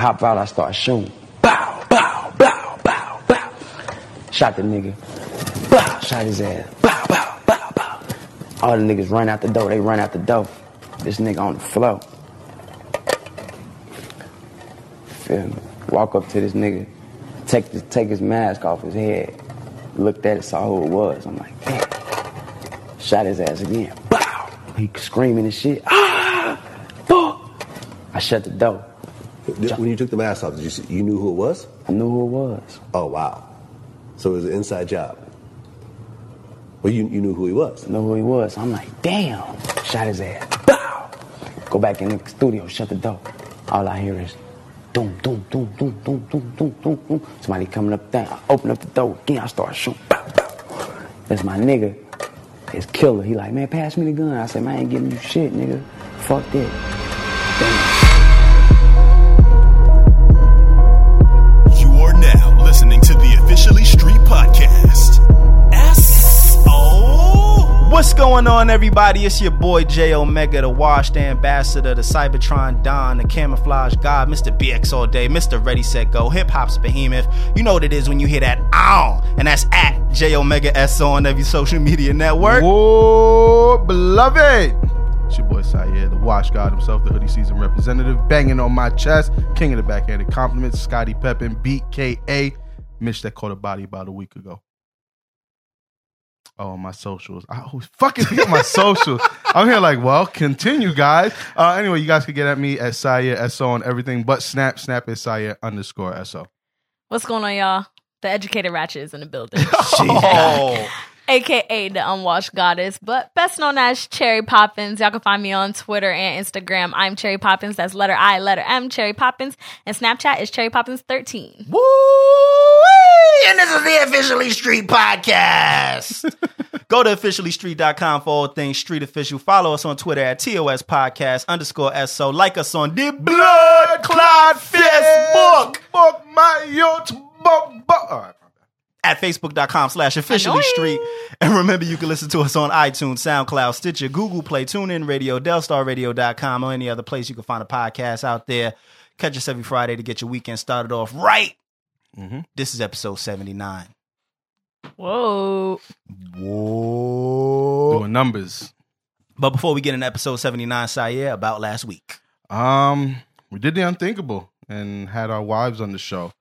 hop out, I start shooting. Bow, bow, bow, bow, bow. Shot the nigga. Bow, shot his ass. Bow, bow, bow, bow. All the niggas run out the door. They run out the door. This nigga on the floor. Feel me? Walk up to this nigga, take the, take his mask off his head. Looked at it, saw who it was. I'm like, damn. Shot his ass again. Bow. He screaming and shit. Ah, fuck. I shut the door. When you took the mask off, did you see, you knew who it was? I knew who it was. Oh wow! So it was an inside job. Well, you, you knew who he was. I Know who he was. I'm like, damn. Shot his ass. Bow. Go back in the studio, shut the door. All I hear is doom, doom, doom, doom, doom, doom, doom, doom, doom. Somebody coming up there. I open up the door again. I start shooting. Bow, bow. That's my nigga. His killer. He like, man, pass me the gun. I said, man, I ain't giving you shit, nigga. Fuck that. Going on, everybody? It's your boy Jayomega, the washed ambassador, the Cybertron Don, the camouflage god, Mr. BX all day, Mr. Ready Set Go, hip hop's behemoth. You know what it is when you hear that ow, and that's at Jayomega S on every social media network. Whoa, beloved! It's your boy Syer, the wash god himself, the hoodie season representative, banging on my chest, king of the backhanded compliments, Scottie Pippen, BKA, Mitch that caught a body about a week ago. Oh, my socials. I always fucking forget my socials. I'm here like, well, continue, guys. Uh, anyway, you guys can get at me at Syer SO on everything but Snap. Snap is Syer underscore SO. What's going on, y'all? The educated ratchet is in the building, Oh, aka the unwashed goddess, but best known as Cherry Poppins. Y'all can find me on Twitter and Instagram. I'm Cherry Poppins. That's letter I, letter M, Cherry Poppins, and Snapchat is Cherry Poppins 13. woo! And this is the Officially Street Podcast. Go to officiallystreet.com for all things street official. Follow us on Twitter at TOS Podcast underscore SO. Like us on the Blood Clot Facebook. Book my yacht, book, book. All right. at facebook.com slash officially street. And remember, you can listen to us on iTunes, SoundCloud, Stitcher, Google Play, TuneIn Radio, DelstarRadio.com, or any other place you can find a podcast out there. Catch us every Friday to get your weekend started off right. Mhm. This is episode 79. Whoa. Whoa. Doing numbers. But before we get into episode 79, Syer, about last week. Um, we did the unthinkable and had our wives on the show.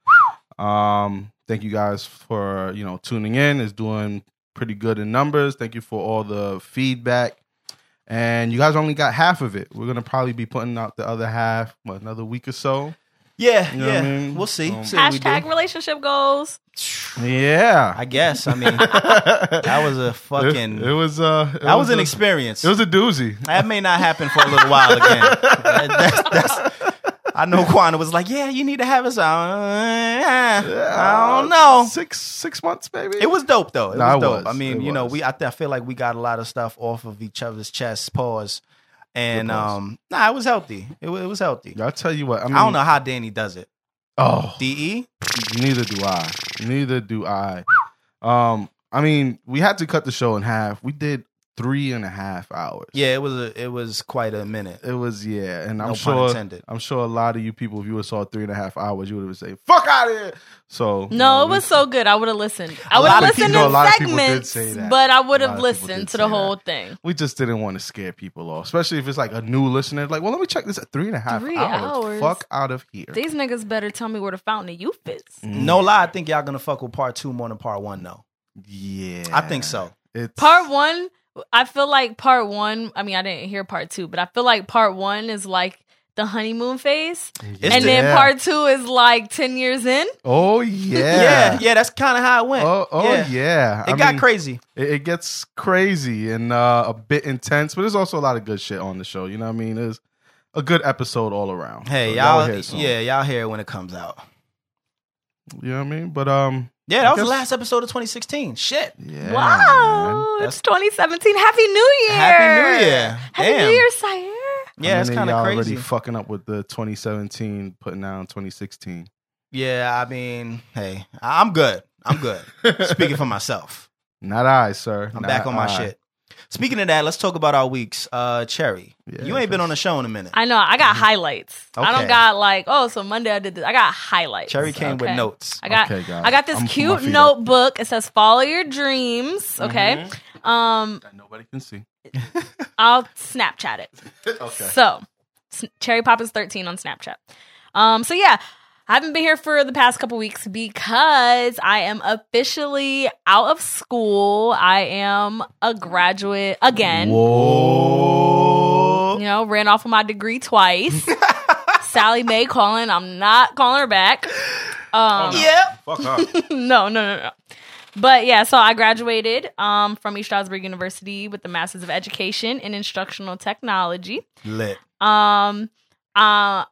Um, thank you guys for you know tuning in. It's doing pretty good in numbers. Thank you for all the feedback. And you guys only got half of it. We're gonna probably be putting out the other half, what, another week or so. Yeah, You know what yeah. I mean? We'll see. Um, see what we. Hashtag relationship goals. Yeah, I guess. I mean, that was a fucking. It, it was uh, it that was an a- experience. It was a doozy. That may not happen for a little while again. That- that's, that's, I know Quana was like, "Yeah, you need to have us on." I don't know. Six six months, maybe. It was dope though. It Nah, was it dope. was. I mean, It you know, was. we I, I feel like we got a lot of stuff off of each other's chests. Pause. And pause. um, nah, it was healthy. It, it was healthy. I'll tell you what. I, mean, I don't know how Danny does it. Oh, De Neither do I. Neither do I. Um, I mean, we had to cut the show in half. We did three and a half hours. yeah, it was a it was quite a minute. It was yeah, and I'm No sure intended. I'm sure a lot of you people, if you would saw three and a half hours, you would have been saying "fuck out of here." So you No, know, it was so good. I would have listened. I would have listened people- in a lot of people did segments, say that. but I would have listened to say the that. whole thing. We just didn't want to scare people off, especially if it's like a new listener. Like, well, let me check this at three and a half Three hours. hours? Fuck out of here. These niggas better tell me where the fountain of youth is. Mm-hmm. No lie, I think y'all gonna fuck with part two more than part one though. Yeah, I think so. It's Part one, I feel like part one. I mean, I didn't hear part two, but I feel like part one is like the honeymoon phase, It's and the- then Yeah. part two is like ten years in. Oh yeah, Yeah, yeah, that's kind of how it went. Oh, oh yeah. It I got mean, crazy. It, it gets crazy and uh, a bit intense, but there's also a lot of good shit on the show. You know what I mean? It's a good episode all around. Hey, So y'all, hear some. yeah, y'all hear it when it comes out. you know what I mean. But um, Yeah, that was the last episode of 2016. Shit. yeah, wow, man. it's 2017. Happy New Year! Happy New Year. Happy Damn. New Year, Syer. Yeah, How it's kind of y'all crazy. Already fucking up with the 2017, putting down 2016. yeah, I mean, hey, I'm good. I'm good. Speaking for myself, Not I, sir. I'm Not back on my shit. Speaking of that, let's talk about our weeks. Uh, Cherry, Yeah, you ain't been on the show in a minute. I know. I got highlights. I don't got like, oh, so Monday I did this. I got highlights. Cherry came with notes. I got Okay, guys. I got this I'm cute feet up. notebook. It says "Follow your dreams." Okay. Um, That nobody can see. I'll Snapchat it. Okay. So, Cherry Poppins 13 on Snapchat. Um, so yeah, I haven't been here for the past couple weeks because I am officially out of school. I am a graduate again. Whoa. You know, ran off with my degree twice. Sallie Mae calling. I'm not calling her back. Um, Yep. Fuck up. no, no, no, no. But yeah, so I graduated um, from East Stroudsburg University with the Masters of Education in Instructional Technology. Lit. Um, uh,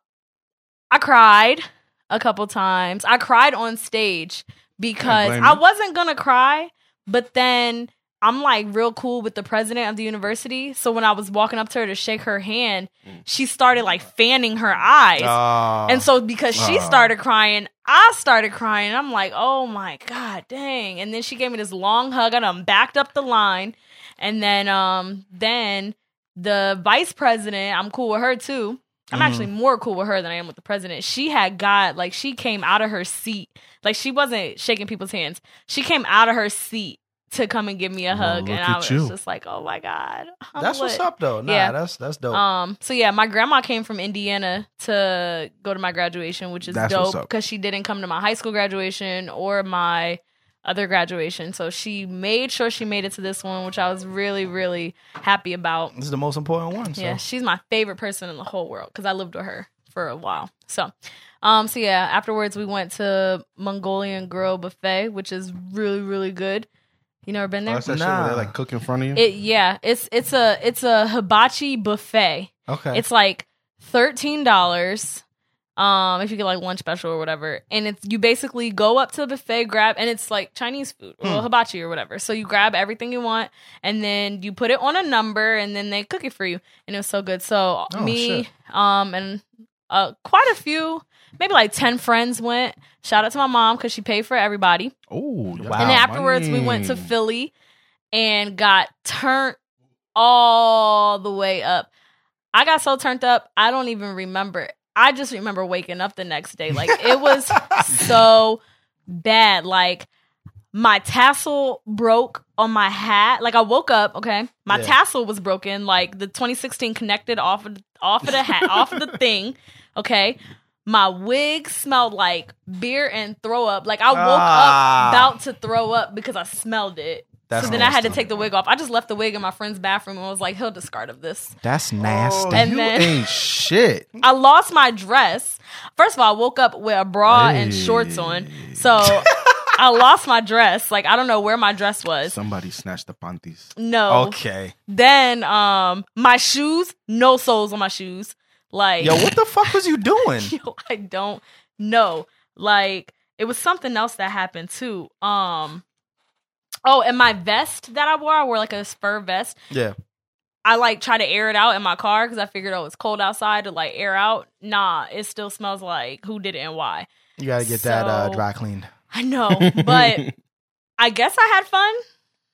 I cried a couple times. I cried on stage because blame I wasn't gonna cry, but then I'm like real cool with the president of the university. So when I was walking up to her to shake her hand, she started like fanning her eyes. Uh, And so because she started crying, I started crying. I'm like, oh my God, dang. And then she gave me this long hug. and I'm backed up the line. And then um then the vice president, I'm cool with her too. I'm actually more cool with her than I am with the president. She had got like she came out of her seat. Like she wasn't shaking people's hands. She came out of her seat to come and give me a hug. look and I was you. just like, oh my God. I'm that's what's up though. Nah, Yeah. that's that's dope. Um. So yeah, my grandma came from Indiana to go to my graduation, which is That's dope because she didn't come to my high school graduation or my other graduation. So she made sure she made it to this one, which I was really, really happy about. this is the most important one. So. Yeah, she's my favorite person in the whole world because I lived with her for a while. So, um, so yeah, afterwards we went to Mongolian Grill Buffet, which is really, really good. You never been Oh, there? that's that shit where they like cook in front of you. It yeah, it's it's a it's a hibachi buffet. Okay. It's like thirteen dollars. Um, if you get like lunch special or whatever, and it's you basically go up to the buffet, grab, and it's like Chinese food or Hmm. hibachi or whatever. So you grab everything you want, and then you put it on a number, and then they cook it for you, and it was so good. So Oh, me, shit. um, and uh, quite a few, maybe like ten friends went. Shout out to my mom because she paid for everybody. oh, Wow. And then afterwards, we went to Philly and got turned all the way up. I got so turned up, I don't even remember. I just remember waking up the next day. Like, it was so bad. Like, my tassel broke on my hat. Like, I woke up, okay? My Yeah. tassel was broken. Like, the 2016 connected off of, off of the hat, off of the thing, okay? My wig smelled like beer and throw up. Like I woke Ah. up about to throw up because I smelled it. That's so then I had to take the wig off. I just left the wig in my friend's bathroom and was like, he'll discard of this. That's nasty. And you then- ain't shit. I lost my dress. First of all, I woke up with a bra and shorts on. So I lost my dress. Like I don't know where my dress was. Somebody snatched the panties. No. okay. Then um my shoes, no soles on my shoes. Like Yo, what the fuck was you doing? Yo, I don't know. Like it was something else that happened too. Um Oh, and my vest that I wore, I wore like a fur vest. Yeah. I like try to air it out in my car because I figured oh it's cold outside to like air out. Nah, it still smells like who did it and why. You gotta get that uh, dry cleaned. I know, but I guess I had fun.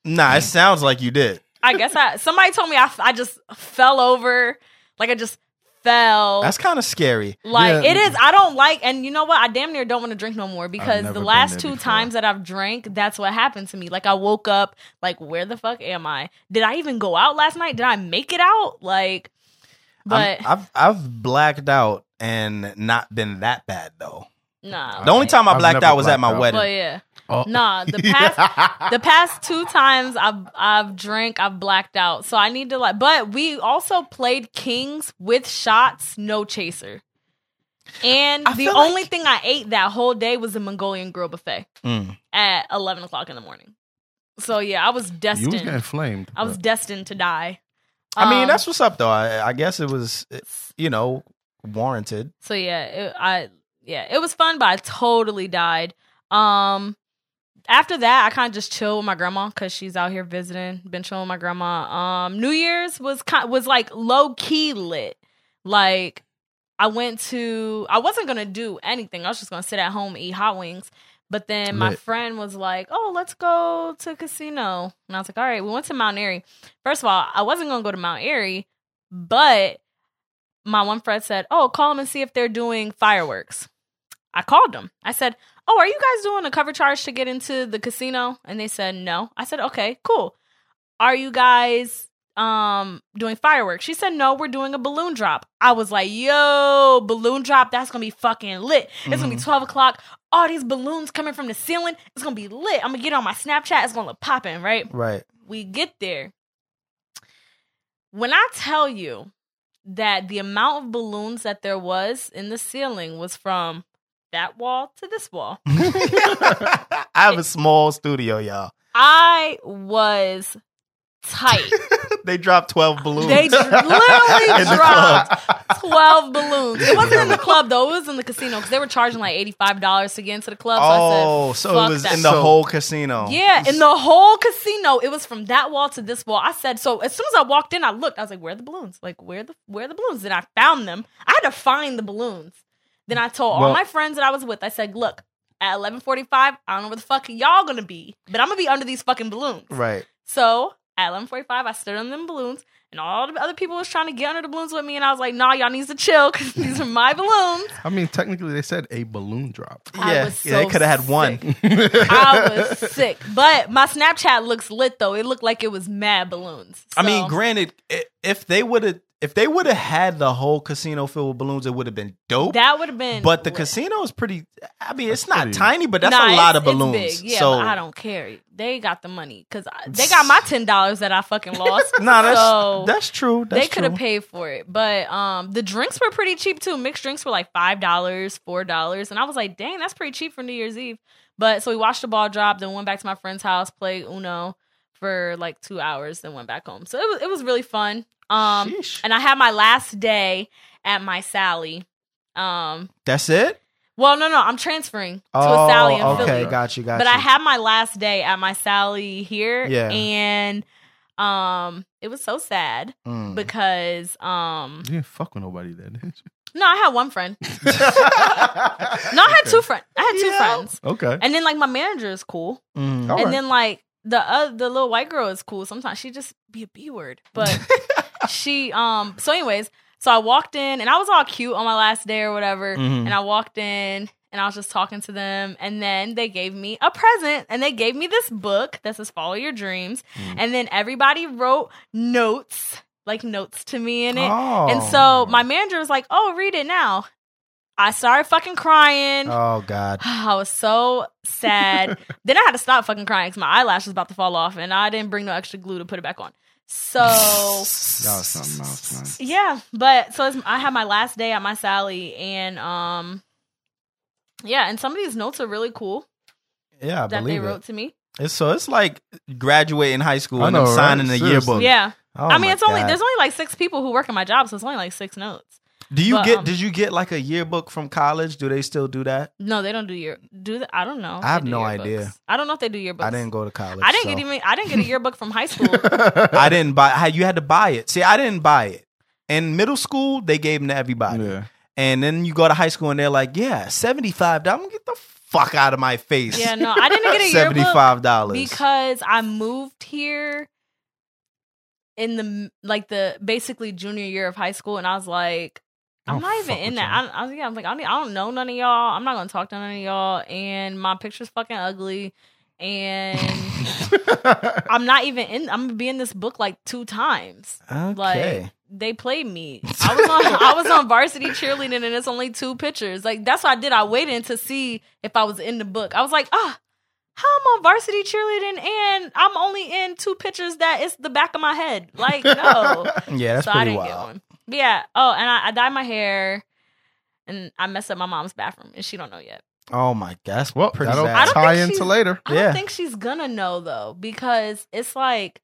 Nah, it sounds like you did. I guess I somebody told me I, I just fell over, like I just fell. That's kind of scary. Like Yeah. it is. I don't like, and you know what? I damn near don't want to drink no more because the last two before. times that I've drank, that's what happened to me. Like I woke up, like where the fuck am I? Did I even go out last night? Did I make it out? Like, but I'm- I've I've blacked out and not been that bad though. nah. The only time I blacked out was at my out. wedding. But yeah, Oh. nah. The past the past two times I've I've drank, I've blacked out. So I need to like. But we also played Kings with shots, no chaser. And I the only like- thing I ate that whole day was the Mongolian grill buffet. Mm. at 11 o'clock in the morning. So yeah, I was destined. You was getting flamed. I was destined to die. I mean, Um, that's what's up though. I, I guess it was, you know, warranted. so yeah. It, I yeah, it was fun, but I totally died. Um, after that, I kind of just chill with my grandma because she's out here visiting. Been chilling with my grandma. Um, New Year's was kind was like low key lit. Like I went to. I wasn't gonna do anything. I was just gonna sit at home and eat hot wings. But then my friend was like, "Oh, let's go to casino," and I was like, "All right." We went to Mount Airy. First of all, I wasn't gonna go to Mount Airy, but my one friend said, "Oh, call them and see if they're doing fireworks." I called them. I said, "Oh, are you guys doing a cover charge to get into the casino?" And they said, "No." I said, "Okay, cool. Are you guys um doing fireworks?" She said, "No, we're doing a balloon drop." I was like, "Yo, balloon drop! That's gonna be fucking lit. It's gonna be twelve o'clock. All these balloons coming from the ceiling. It's gonna be lit. I'm gonna get on my Snapchat. It's gonna look popping, right?" Right. we get there. When I tell you that the amount of balloons that there was in the ceiling was from that wall to this wall, I have a small studio, y'all. I was tight. They dropped 12 balloons. They literally the dropped 12 balloons. It wasn't in the club though, it was in the casino because they were charging like $85 to get into the club. So oh, I said, oh, so it was that." in the So- whole casino. Yeah, in the whole casino, it was from that wall to this wall. I said so. As soon as I walked in, I looked. I was like, "Where are the balloons? Like, where the where are the balloons?" And I found them. I had to find the balloons. Then I told all my friends that I was with. I said, "Look, at eleven forty-five, I don't know where the fuck y'all gonna be, but I'm gonna be under these fucking balloons." Right. So at eleven forty-five, I stood on them balloons, and all the other people was trying to get under the balloons with me, and I was like, "Nah, y'all needs to chill because these are my balloons." I mean, technically, they said a balloon drop. I yeah. was yeah, they could have had one. I was sick. But my Snapchat looks lit though. It looked like it was mad balloons. I mean, granted, if they would have if they would have had the whole casino filled with balloons, it would have been dope. that would have been. but the lit. casino is pretty. I mean, it's not pretty- tiny, but that's Nah, a lot of balloons. It's big. Yeah, so but I don't care. They got the money because they got my ten dollars that I fucking lost. Nah, that's so that's true. That's they could have paid for it. But um, the drinks were pretty cheap too. Mixed drinks were like five dollars, four dollars, and I was like, dang, that's pretty cheap for New Year's Eve. But so we watched the ball drop, then went back to my friend's house, played Uno for like two hours, then went back home. So it was it was really fun. Um, Sheesh. and I had my last day at my Sally. Um, That's it. well, no, no, I'm transferring to a Sally in Oh, okay, Philly. got you, got But you. I had my last day at my Sally here, Yeah. and um, it was so sad Mm. because um, You didn't fuck with nobody there, did you? no, I had one friend. No, I had two friends. I had two Yeah. friends, Okay. and then like my manager is cool, Mm. And right. then like the uh, the little white girl is cool. Sometimes she just be a b word, but she um. So, anyways, so I walked in and I was all cute on my last day or whatever, Mhm. and I walked in and I was just talking to them, and then they gave me a present, and they gave me this book that says "Follow Your Dreams," Mm. and then everybody wrote notes, like notes to me in it, Oh. and so my manager was like, "Oh, read it now." I started fucking crying. Oh God. I was so sad. then I had to stop fucking crying because my eyelash was about to fall off, and I didn't bring no extra glue to put it back on. So That was something else, man. yeah, but so it's, I had my last day at my Sally, and um, yeah, and some of these notes are really cool Yeah, I that they wrote it. to me. It's, so it's like graduating high school I and know, them signing right? the Seriously. yearbook. Yeah, Oh, I mean, my it's only God. there's only like six people who work in my job, so it's only like six notes. Do you but, get? um, did you get like a yearbook from college? Do they still do that? No, they don't do year do that. I don't know. I have no yearbooks. idea. I don't know if they do yearbooks. I didn't go to college. I didn't so. get even. I didn't get a yearbook from high school. I didn't buy. how- You had to buy it. See, I didn't buy it. In middle school, they gave them to everybody, Yeah. and then you go to high school and they're like, "Yeah, seventy five dollars. Get the fuck out of my face." Yeah, no, I didn't get a seventy yearbook five dollars. because I moved here in the like the basically junior year of high school, and I was like, I'm Oh, not even in that. I, I was, yeah, I'm like, I don't, I don't know none of y'all. I'm not gonna talk to none of y'all, and my picture's fucking ugly, and I'm not even in. I'm gonna be in this book like two times. okay. Like they played me. I was on I was on varsity cheerleading and it's only two pictures. Like that's what I did. I waited to see if I was in the book. I was like, ah, how I'm on varsity cheerleading and I'm only in two pictures that is the back of my head. Like, no. yeah, that's so I pretty didn't get wild. One. But yeah. Oh, and I, I dyed my hair and I messed up my mom's bathroom and she don't know yet. Oh my gosh! that's Well, pretty that'll I tie into later. I Yeah. don't think she's gonna know though, because it's like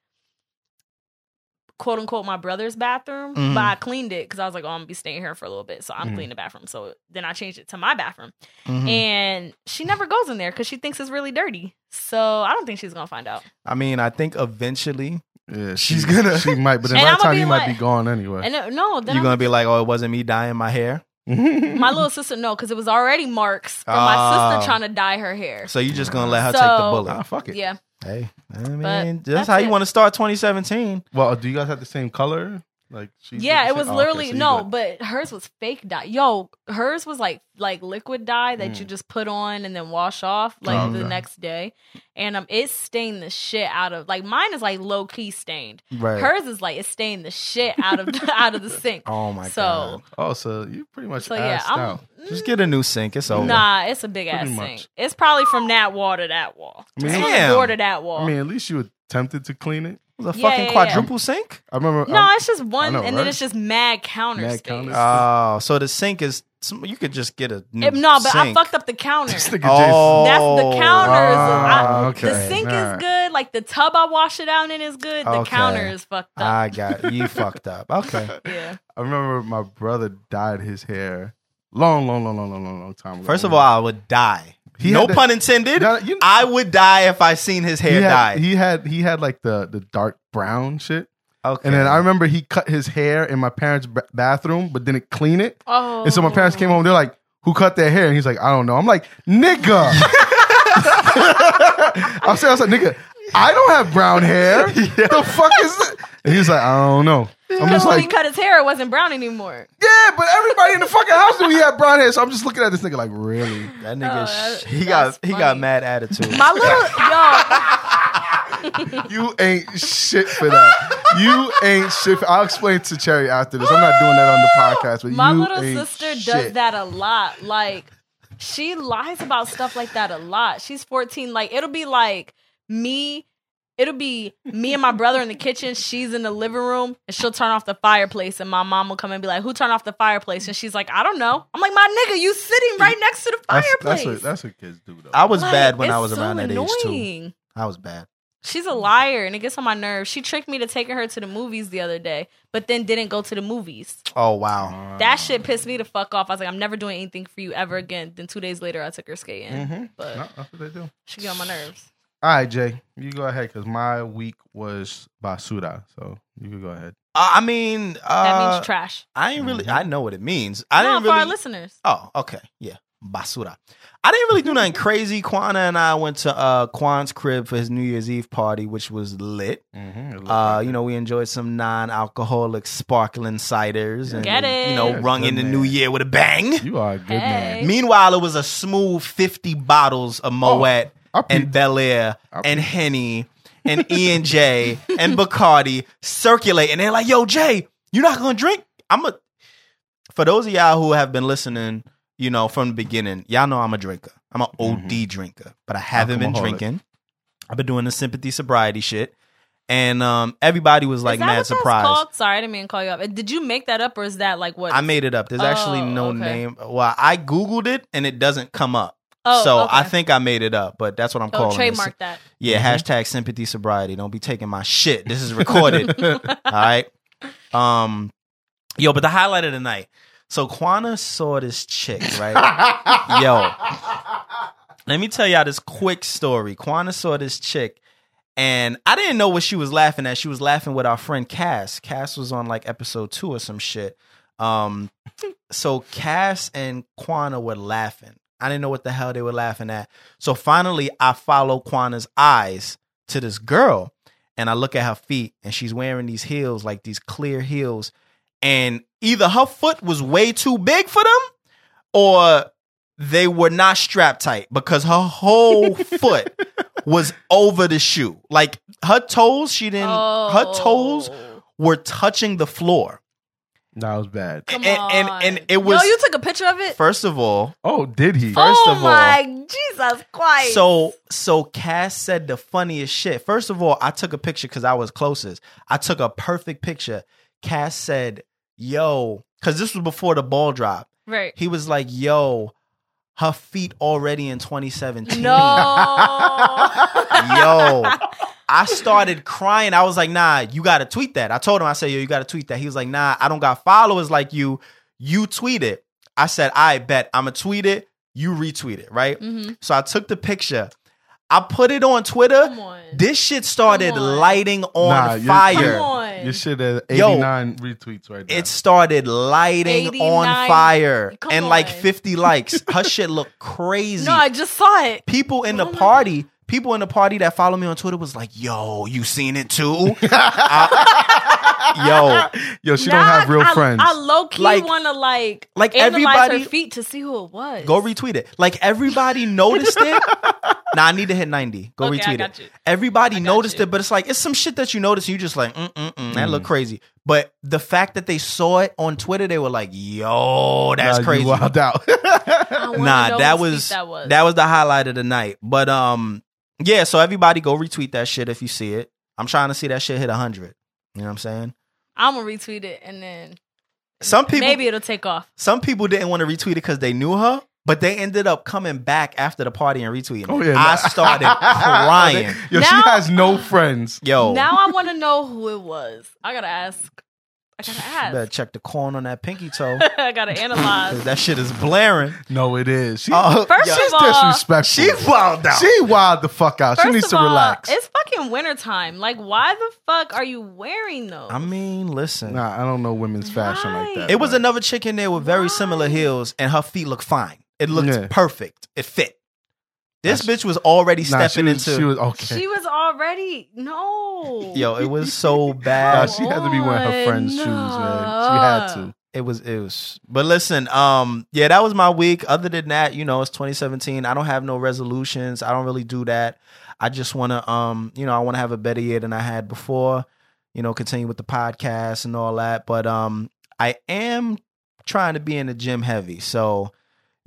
quote unquote my brother's bathroom, Mhm. but I cleaned it because I was like, oh, I'm gonna be staying here for a little bit, so I'm Mhm. cleaning the bathroom. So then I changed it to my bathroom, Mhm. and she never goes in there because she thinks it's really dirty. So I don't think she's gonna find out. I mean, I think eventually Yeah, She's she, gonna- She might, but then And by the time be you might be gone anyway. And uh, no, then you're I'm, gonna be like, "Oh, it wasn't me dyeing my hair." My little sister, no, because it was already marks from my Oh. sister trying to dye her hair. So you're just gonna let her take the bullet? Ah, fuck it. Yeah. Hey, I mean, But that's, that's how you want to start 2017. Well, do you guys have the same color? Like, she Yeah, it was oh, okay, literally so no, but hers was fake dye. Yo, hers was like like liquid dye that Mm. you just put on and then wash off like Oh, the okay. next day, and um, it stained the shit out of like mine is like low key stained. Right. Hers is like it stained the shit out of out of the sink. oh my so god. Oh, so you pretty much so yeah, I'm. Just get a new sink. It's over. nah, it's a big ass Pretty sink. It's probably from that wall to that wall. I mean, from Damn. to that wall. I mean, at least you attempted to clean it. It was a Yeah, fucking yeah, quadruple sink. I remember. no, um, it's just one, know, and right? then it's just mad counter Mad space. counters. Oh, so the sink is. some- You could just get a new It- no, but I fucked up the counter. this nigga Oh, That's the counters. I- Ah, The sink Alright. is good. Like the tub I wash it out in is good. The Okay. counter is fucked up. I got you fucked up. Okay. yeah. I remember my brother dyed his hair long, long, long, long, long, long, long time ago. First of all, I would die. He no had the- pun intended. No, you- I would die if I seen his hair he had, dye. he had he had like the the dark brown shit, okay. and then I remember he cut his hair in my parents' ba- bathroom, but didn't clean it. Oh. And so my parents came home. They're like, "Who cut their hair?" And he's like, "I don't know." I'm like, "Nigga." I'm saying, I was like, "Nigga, I don't have brown hair. Yeah. The fuck is that?" And was like, "I don't know." I'm just when like, he cut his hair, it wasn't brown anymore. "Yeah, but everybody in the fucking house knew he had brown hair." So I'm just looking at this nigga like, "Really?" that nigga, Oh, sh- that- he got that's he got funny. mad attitude. My little yo, You ain't shit for that. You ain't shit. For, I'll explain to Cherry after this. I'm not doing that on the podcast, but my you little ain't sister does shit. that a lot. Like she lies about stuff like that a lot. She's 14. Like it'll be like me. It'll be me and my brother in the kitchen. She's in the living room, and she'll turn off the fireplace. And my mom will come and be like, "Who turned off the fireplace?" And she's like, "I don't know." I'm like, "My nigga, you sitting right next to the fireplace." that's what that's what kids do though. I was Like, bad when I was so around that age too. I was bad. She's a liar and it gets on my nerves. She tricked me to taking her to the movies the other day, but then didn't go to the movies. Oh wow. That shit pissed me the fuck off. I was like, I'm never doing anything for you ever again. Then two days later, I took her skating, Mhm. but No, that's what they do. she get on my nerves. All right, Jay, you go ahead because my week was basura, so you can go ahead. Uh, I mean, That uh, means trash. I ain't really. I know what it means. I no, didn't for our really. listeners. Oh, okay, yeah, basura. I didn't really do nothing crazy. Quana and I went to uh Quan's crib for his New Year's Eve party, which was lit. Mm-hmm. Uh, you know, we enjoyed some non-alcoholic sparkling ciders, and Get it. you know, Yeah, rung good in the man. new year with a bang. you are a good Hey. man. Meanwhile, it was a smooth fifty bottles of Moet I and peeped. Belaire and. Henny and E and J and Bacardi circulating. They're like, "Yo, Jay, you're not gonna drink?" I'm a. For those of y'all who have been listening, you know from the beginning, y'all know I'm a drinker. I'm an OD drinker, but I haven't been Mm-hmm. Drinking. I've been doing the sympathy sobriety shit, and um, everybody was like is that mad what that's surprised. called? Sorry, I didn't mean to call you up. Did you make that up, or is that like what? I made it up. There's actually Oh, no okay. name. Well, I googled it and it doesn't come up. Oh, so okay. I think I made it up, but that's what I'm Oh, calling it. trademark that. Yeah, hashtag sympathy sobriety. Don't be taking my shit. This is recorded. all right. Um, yo, but the highlight of the night. So Quana saw this chick, right? yo, let me tell y'all this quick story. Quana saw this chick, and I didn't know what she was laughing at. She was laughing with our friend Cass. Cass was on like episode two or some shit. Um, so Cass and Quana were laughing. I didn't know what the hell they were laughing at. So finally, I follow Quana's eyes to this girl, and I look at her feet, and she's wearing these heels, like these clear heels, and either her foot was way too big for them, or they were not strapped tight because her whole foot was over the shoe. Like her toes, she didn't. Her toes Oh. were touching the floor. That was bad. Come and, and on. and it was Yo, you took a picture of it. first of all. Oh, did he? First oh of all- my Jesus Christ! So so Cass said the funniest shit. First of all, I took a picture because I was closest. I took a perfect picture. Cass said, "Yo," because this was before the ball drop. right. He was like, "Yo, her feet already in 2017." No. Yo, I started crying. I was like, nah, you gotta tweet that. I told him, I said, yo, you gotta tweet that. He was like, nah, I don't got followers like you. You tweet it. I said, I bet I'm gonna tweet it. You retweet it, right? Mhm. So I took the picture. I put it on Twitter. Come on. This shit started Come on. lighting on Nah, you're- fire. Come on. on. Your shit at Yo, 89 retweets right now. It started lighting on fire Come and like 50 likes. Her shit looked crazy. no, I just saw it. people in the Oh my party, people in the party that follow me on Twitter was like, "Yo, you seen it too?" I- yo, Yo, she Nah, don't have real I, friends. I low key Like- want to like like analyze everybody- her feet to see who it was. go retweet it. Like everybody noticed it. Nah, I need to hit 90. Go Okay, I retweet got it. you. Everybody I got noticed you. it, but it's like it's some shit that you notice and you just like, mm mm mm, that look crazy. But the fact that they saw it on Twitter, they were like, "Yo, that's Nah, you crazy." wild out. I nah, know that was, that was. that was the highlight of the night. But um, yeah. So everybody go retweet that shit if you see it. I'm trying to see that shit hit hundred. You know what I'm saying? I'm gonna retweet it and then Some people, maybe it'll take off. some people didn't want to retweet it because they knew her, but they ended up coming back after the party and retweeting. Oh, it. yeah, I nah. started crying. Yo, she has no friends. Yo, Now I want to know who it was. I gotta ask. I gotta you better check the corn on that pinky toe. I gotta analyze. that shit is blaring. No, it is. She, Oh, First yo, of all, disrespectful. she wild out. She wild the fuck out. she First needs of to all, relax. It's fucking wintertime. Like, why the fuck are you wearing those? I mean, listen. Nah, I don't know women's fashion like that. It was another chick in there with very similar heels, and her feet looked fine. It looked Yeah. perfect. It fit. This Nah, bitch was already Nah, stepping she was, into. She was okay. She was already no. Yo, it was so Nah, bad. she had to be wearing her friend's shoes, man. She had to. It was it was but listen, um yeah, that was my week. Other than that, you know, it's 2017. I don't have no resolutions. I don't really do that. I just want to um, you know, I want to have a better year than I had before. You know, continue with the podcast and all that, but um I am trying to be in the gym heavy. So,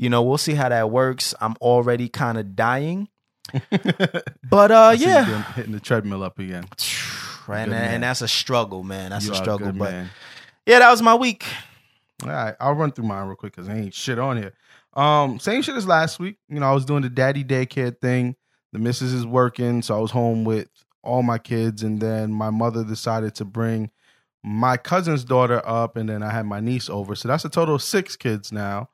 you know, we'll see how that works. I'm already kind of dying. But uh I see you yeah. hitting the treadmill up again. Right, and, and that's a struggle, man. That's You a struggle, but man. yeah, that was my week. All right, I'll run through mine real quick because ain't shit on here. Um, same shit as last week. You know, I was doing the daddy daycare thing. The missus is working, so I was home with all my kids, and then my mother decided to bring my cousin's daughter up, and then I had my niece over. So that's a total of six kids now.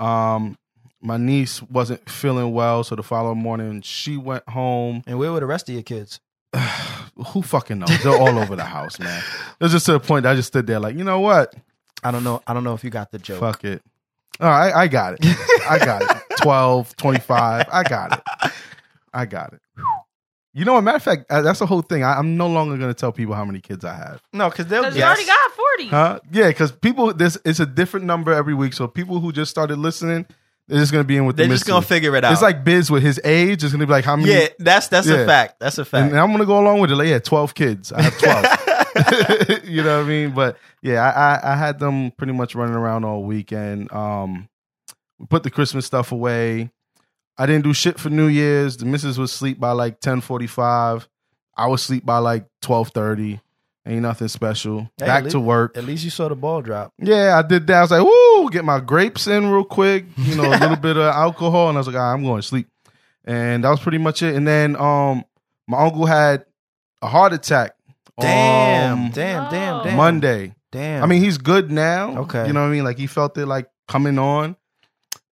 Um, my niece wasn't feeling well, so the following morning she went home. And where were the rest of your kids? Who fucking knows? They're all over the house, man. It was just to the point that I just stood there like, you know what? I don't know. I don't know if you got the joke. Fuck it. All right, I got it. I got it. 12, 25. I got it. I got it. You know, a matter of fact, uh, that's the whole thing. I, I'm no longer going to tell people how many kids I have. No, because they'll Because guess. you already got 40. Huh? Yeah, because people, this it's a different number every week. So people who just started listening, they're just going to be in with They're the just gonna figure it out. It's like Biz with his age. It's going to be like how many. yeah, that's that's Yeah. a fact. That's a fact. And I'm gonna go along with it. Like, yeah, twelve kids. I have twelve. you know what I mean? But yeah, I, I I had them pretty much running around all weekend. Um, we put the Christmas stuff away. I didn't do shit for New Year's. The missus was sleep by like ten forty five. I was sleep by like twelve thirty. Ain't nothing special. Hey, Back at to work. At least you saw the ball drop. Yeah, I did that. I was like, woo, get my grapes in real quick, you know, a little bit of alcohol. And I was like, right, I'm going to sleep. And that was pretty much it. And then um my uncle had a heart attack. Damn, um, damn, damn, damn. Monday. Damn. I mean, he's good now. Okay. You know what I mean? Like he felt it like coming on.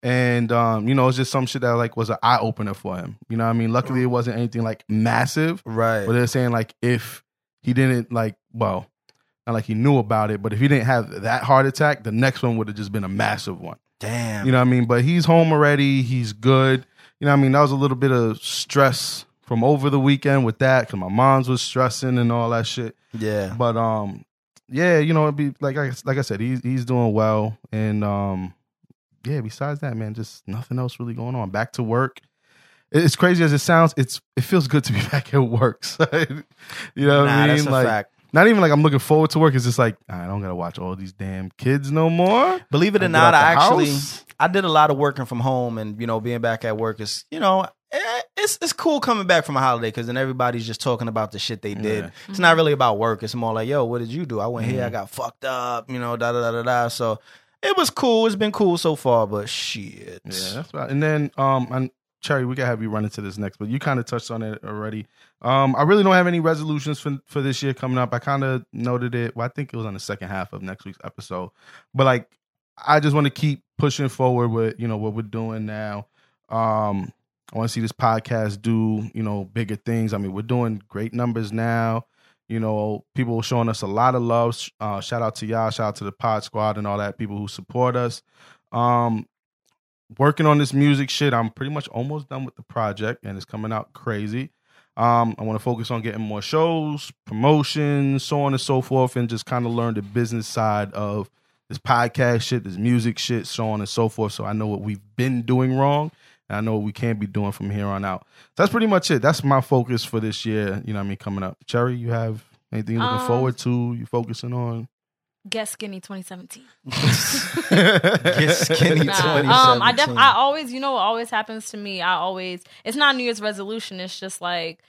And um, you know, it's just some shit that like was an eye opener for him. You know what I mean? Luckily it wasn't anything like massive. right. But they're saying like if he didn't like, well, not like he knew about it, but if he didn't have that heart attack, the next one would have just been a massive one. damn. You know what I mean? But he's home already. He's good. You know what I mean? That was a little bit of stress from over the weekend with that because my mom's was stressing and all that shit. yeah. But um, yeah, you know, it'd be like I like I said, he's he's doing well, and um, yeah. Besides that, man, just nothing else really going on. Back to work. It- It's crazy as it sounds. It's it feels good to be back at work. So, you know what Nah, I mean? that's a like, fact. not even like I'm looking forward to work. It's just like I don't gotta watch all these damn kids no more. Believe it or not, I actually house. I did a lot of working from home, and you know, being back at work is you know. eh, It's it's cool coming back from a holiday because then everybody's just talking about the shit they did. Yeah. It's not really about work. It's more like, yo, what did you do? I went here, Mm-hmm. I got fucked up, you know, da da da da da. So it was cool. It's been cool so far, but shit. Yeah, that's right. And then um and Cherry, we can have you run into this next, but you kind of touched on it already. Um, I really don't have any resolutions for for this year coming up. I kind of noted it. Well, I think it was on the second half of next week's episode. But like I just want to keep pushing forward with, you know, what we're doing now. Um, I want to see this podcast do, you know, bigger things. I mean, we're doing great numbers now. You know, people showing us a lot of love. Uh, shout out to y'all. Shout out to the Pod Squad and all that people who support us. Um, working on this music shit. I'm pretty much almost done with the project, and it's coming out crazy. Um, I want to focus on getting more shows, promotions, so on and so forth, and just kind of learn the business side of this podcast shit, this music shit, so on and so forth. So I know what we've been doing wrong, and I know what we can be doing from here on out. So that's pretty much it. That's my focus for this year. You know what I mean? Coming up. Cherry, you have anything you're looking Um, forward to? You focusing on? Get skinny 2017. Get skinny Nah, 2017. um, I def- I always, you know, what always happens to me. I always, it's not New Year's resolution. It's just like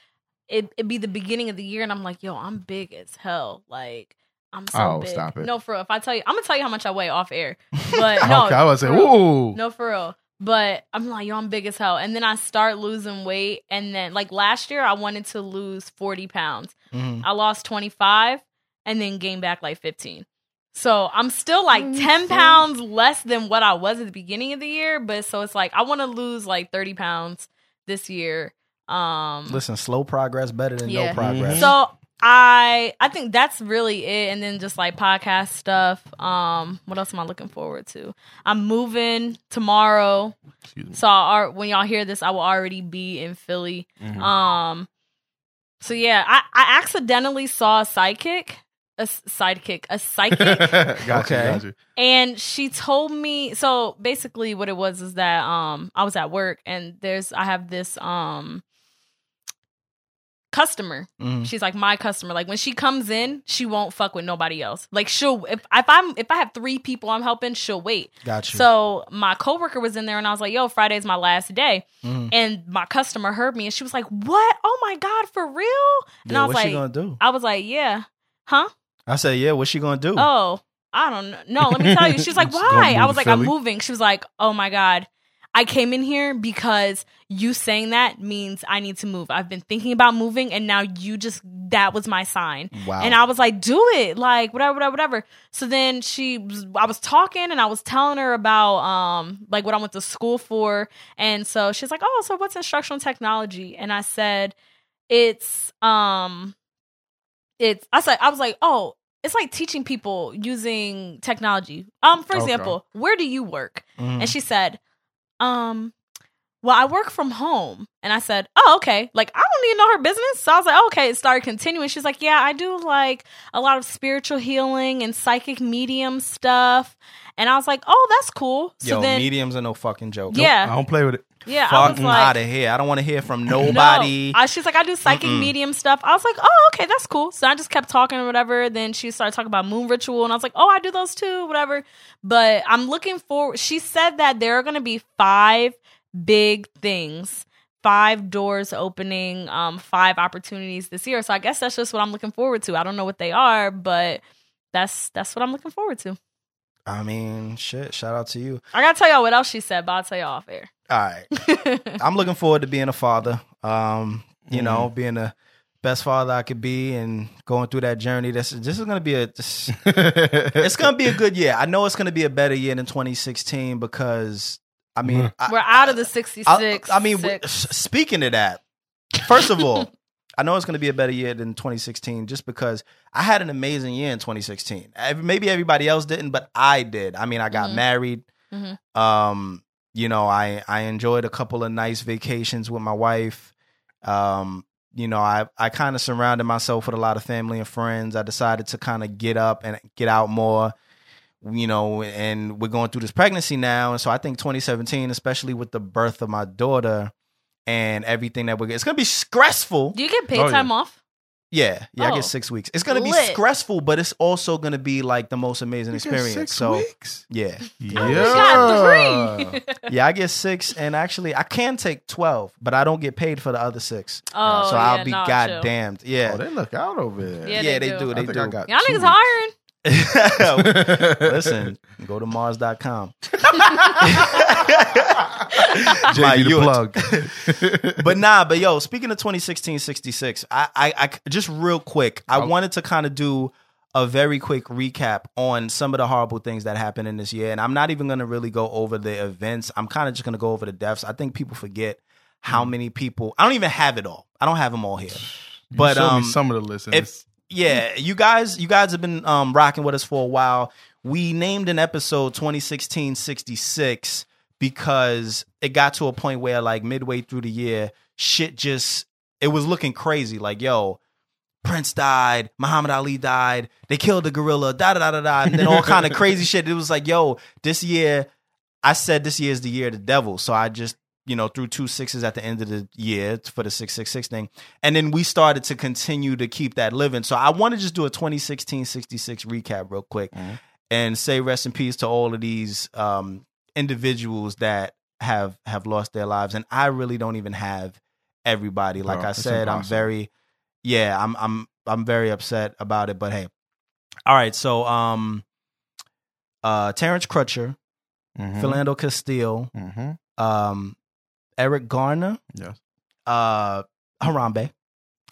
it. It be the beginning of the year, and I'm like, yo, I'm big as hell. Like I'm so Oh, big. stop it. No, for real. If I tell you, I'm gonna tell you how much I weigh off air. But no, okay, I was for saying, ooh. No, for real. But I'm like, yo, I'm big as hell. And then I start losing weight. And then, like last year, I wanted to lose 40 pounds. Mhm. I lost 25 and then gained back like 15. So I'm still like Mm, 10 pounds less than what I was at the beginning of the year. But so it's like, I want to lose like 30 pounds this year. Um, Listen, slow progress better than Yeah. no progress. so I I think that's really it, and then just like podcast stuff. Um, what else am I looking forward to? I'm moving tomorrow, so I'll, when y'all hear this, I will already be in Philly. Mhm. Um, so yeah, I I accidentally saw a sidekick, A sidekick, a psychic. got Okay. you, and she told me so basically what it was is that um I was at work and there's I have this um customer Mhm. she's like my customer like when she comes in she won't fuck with nobody else like she'll if, if i'm if i have three people i'm helping she'll wait Got you. so my coworker was in there and i was like yo friday's my last day Mhm. and my customer heard me and she was like what oh my god for real and Yeah, i was what's like she gonna do? i was like yeah huh I said, yeah. What's she gonna do? Oh, I don't know. No, let me tell you. She's like, why? I was like, I'm moving. She was like, oh my God. I came in here because you saying that means I need to move. I've been thinking about moving and now you just, that was my sign. Wow. And I was like, do it. Like, whatever, whatever, whatever. So then she, was, I was talking and I was telling her about, um, like what I went to school for. And so she's like, oh, so what's instructional technology? And I said, it's, um, it's I said I was like, oh, it's like teaching people using technology. Um, for Okay. example, where do you work? Mhm. And she said, um, well, I work from home. And I said, oh, okay. Like, I don't to know her business. So I was like, okay. It started continuing. She's like, yeah, I do like a lot of spiritual healing and psychic medium stuff. And I was like, oh, that's cool. So Yo, then, mediums are no fucking joke. Yeah. I don't play with it. yeah, I Fuck like, out of here. I don't want to hear from nobody. no. I, she's like, I do psychic Mm-mm. medium stuff. I was like, oh, okay, that's cool. So I just kept talking or whatever. Then she started talking about moon ritual, and I was like, oh, I do those too, whatever. But I'm looking forward. She said that there are going to be five big things, five doors opening, um, five opportunities this year. So I guess that's just what I'm looking forward to. I don't know what they are, but that's that's what I'm looking forward to. I mean, shit. Shout out to you. I gotta tell y'all what else she said, but I'll tell y'all off air. All right. I'm looking forward to being a father. Um, you know, being the best father I could be and going through that journey. This this is gonna be a this, it's gonna be a good year. I know it's gonna be a better year than 2016 because I mean I, We're out of the 66. I, I mean, six. speaking of that, first of all, I know it's going to be a better year than 2016 just because I had an amazing year in 2016. Maybe everybody else didn't, but I did. I mean, I got Mhm. married. Mhm. Um, you know, I I enjoyed a couple of nice vacations with my wife. Um, you know, I I kind of surrounded myself with a lot of family and friends. I decided to kind of get up and get out more you know, and we're going through this pregnancy now. And so I think 2017, especially with the birth of my daughter and everything that we're it's gonna be stressful. Do you get paid Oh, yeah. time off? Yeah, yeah, I Oh. get six weeks. It's gonna be Lit. stressful, but it's also gonna be like the most amazing You get experience. six so weeks? yeah, Oh, you got three. yeah, I get six, and actually I can take twelve, but I don't get paid for the other six. Oh, so yeah, I'll be nah, chill. goddamned. Yeah, Oh, they look out over there. Yeah, yeah, they they, do. do. I They think do. I got Y'all two niggas weeks. hiring. Listen, go to Mars.com. My youth. plug. but nah, but yo, speaking of 2016 66, I, I, I just real quick, I Oh. wanted to kind of do a very quick recap on some of the horrible things that happened in this year. And I'm not even going to really go over the events. I'm kind of just going to go over the deaths. I think people forget how Mm. many people, I don't even have it all. I don't have them all here. You But um, me some of the listeners. if yeah, you guys, you guys have been um, rocking with us for a while. We named an episode 2016 66 because it got to a point where, like, midway through the year, shit just it was looking crazy. Like, yo, Prince died, Muhammad Ali died, they killed the gorilla, da da da da da, and then all kind of crazy shit. It was like, yo, this year, I said this year is the year of the devil, so I just you know threw two sixes at the end of the year for the six six six thing, and then we started to continue to keep that living. So I want to just do a 2016 66 recap real quick and say rest in peace to all of these um, individuals that have have lost their lives, and I really don't even have everybody. Like Bro, I said, I'm very yeah, I'm I'm I'm very upset about it. But hey, all right. So um, uh, Terrence Crutcher, Mhm. Philando Castile, Mhm. um, Eric Garner, Yes. uh, Harambe.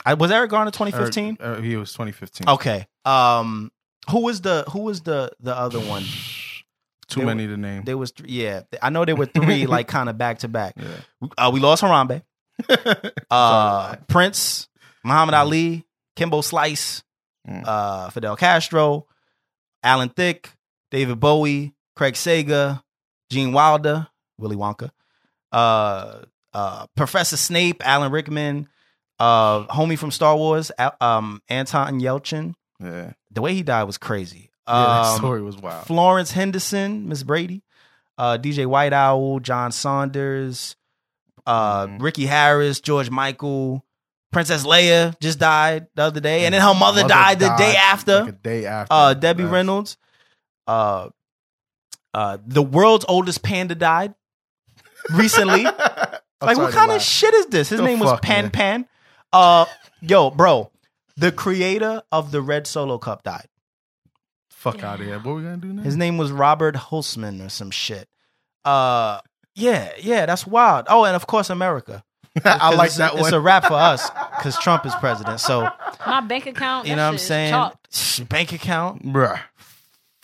I was Eric Garner 2015. Eric- he was 2015. Okay. Um, who was the who was the the other one? Too They many to name. There was th- yeah. I know there were three like kind of back to back. yeah. Uh, we lost Harambe. Uh. Prince, Muhammad Ali, Kimbo Slice, Mm. uh, Fidel Castro, Alan Thicke, David Bowie, Craig Sager, Gene Wilder, Willy Wonka, uh, uh, Professor Snape, Alan Rickman, uh, homie from Star Wars, um, Anton Yelchin. yeah. The way he died was crazy. Yeah, that Um, story was wild. Florence Henderson, Miss Brady, uh, DJ White Owl, John Saunders, uh, Mhm. Ricky Harris, George Michael, Princess Leia just died the other day, and then her mother, Mother died the day after. Like a day after. uh, Debbie That's- Reynolds, uh, uh, the world's oldest panda died recently. Like, sorry what kind of shit is this? His The name was fuck, Pan man. Pan. Uh, yo, bro, the creator of the Red Solo Cup died. Fuck out of here. What we gonna do now? His name was Robert Hulseman or some shit. Uh, yeah, yeah, that's wild. Oh, and of course, America. I 'Cause like it's, that It's one. a wrap for us because Trump is president. So My bank account. you know what I'm saying? Bank account. Bruh.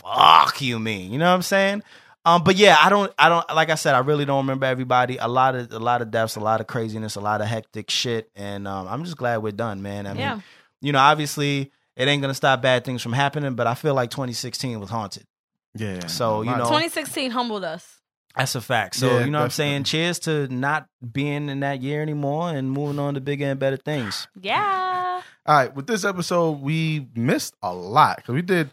Fuck you, mean. You know what I'm saying? Um, but yeah, I don't, I don't, like I said, I really don't remember everybody. A lot of, a lot of deaths, a lot of craziness, a lot of hectic shit, and um, I'm just glad we're done, man. I mean, Yeah. you know, obviously, it ain't gonna stop bad things from happening, but I feel like 2016 was haunted. Yeah. So, you know- 2016 humbled us. That's a fact. So, Yeah, you know what I'm saying? Cheers to not being in that year anymore and moving on to bigger and better things. Yeah. All right, with this episode, we missed a lot because we did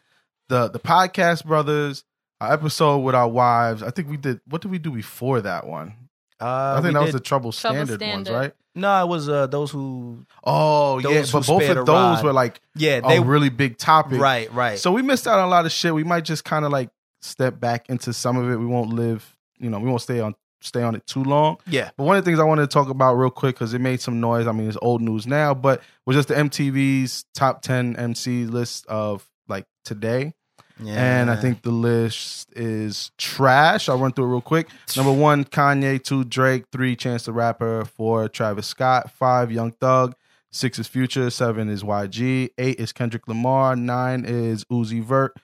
the the podcast brothers, our episode with our wives. I think we did. What did we do before that one? Uh, I think that was the trouble Trouble standard, ones, right? no, it was uh, those who, Oh yeah, who but both of those ride. were like yeah, a they really big topic, right, right. So we missed out on a lot of shit. We might just kind of like step back into some of it. We won't live, you know, we won't stay on stay on it too long. yeah, But one of the things I wanted to talk about real quick because it made some noise. I mean, it's old news now, but was just the MTV's top ten MC list of like today. Yeah. And I think the list is trash. I'll run through it real quick. Number one, Kanye. Two, Drake. Three, Chance the Rapper. Four, Travis Scott. Five, Young Thug. Six is Future. Seven is YG. Eight is Kendrick Lamar. Nine is Uzi Vert.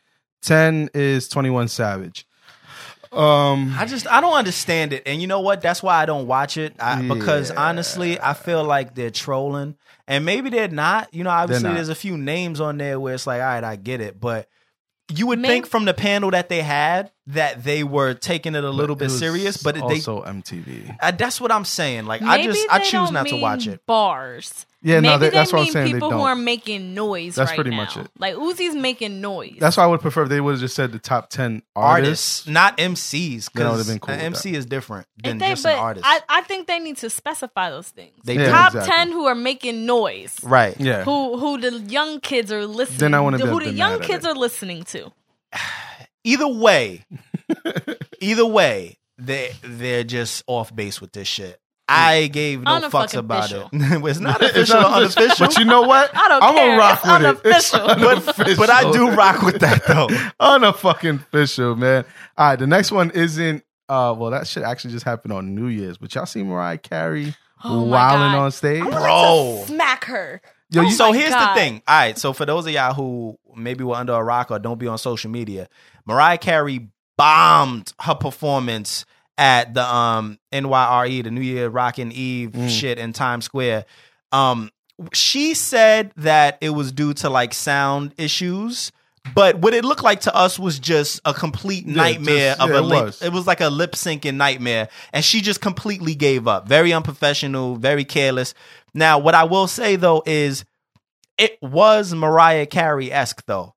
Ten is Twenty One Savage. Um, I just I don't understand it, and you know what? That's why I don't watch it I, because honestly, I feel like they're trolling, and maybe they're not. You know, obviously, there's a few names on there where it's like, all right, I get it, but you would Maybe- think from the panel that they had that they were taking it a little it bit serious, but they also MTV. Uh, that's what I'm saying. Like I just I choose don't to watch it. Bars. Yeah, no, Maybe that- they that's what I'm mean saying, they People who don't. are making noise. That's right pretty now. much it. Like Uzi's making noise. That's why I would prefer if they would have just said the top ten artists. Artists, not MCs, That would've because been cool an MC is different than If they, just but an artist. I, I think they need to specify those things. They Yeah, Top exactly. ten who are making noise. right. Yeah, Who who the young kids are listening? Then I wouldn't have who the young kids it. are listening to. Either way, either way, they they're just off base with this shit. I gave no fucks about it. it's not It's official or unofficial. But you know what? I don't I'm care. gonna rock It's with it. It's unofficial. unofficial. but I do rock with that though. Unfucking official, man. All right, the next one isn't. Uh, well, that shit actually just happened on New Year's. But y'all see Mariah Carey Oh wilding on stage? Bro. smack her. Yo, Oh you- so here's God. the thing. All right. So for those of y'all who maybe were under a rock or don't be on social media, Mariah Carey bombed her performance at the um NYRE, the New Year Rockin' Eve Mm. shit in Times Square. Um, she said that it was due to like sound issues. But what it looked like to us was just a complete nightmare just- of yeah, a it lip. was. It was like a lip syncing nightmare, and she just completely gave up. Very unprofessional, very careless. Now, what I will say though is, it was Mariah Carey esque though,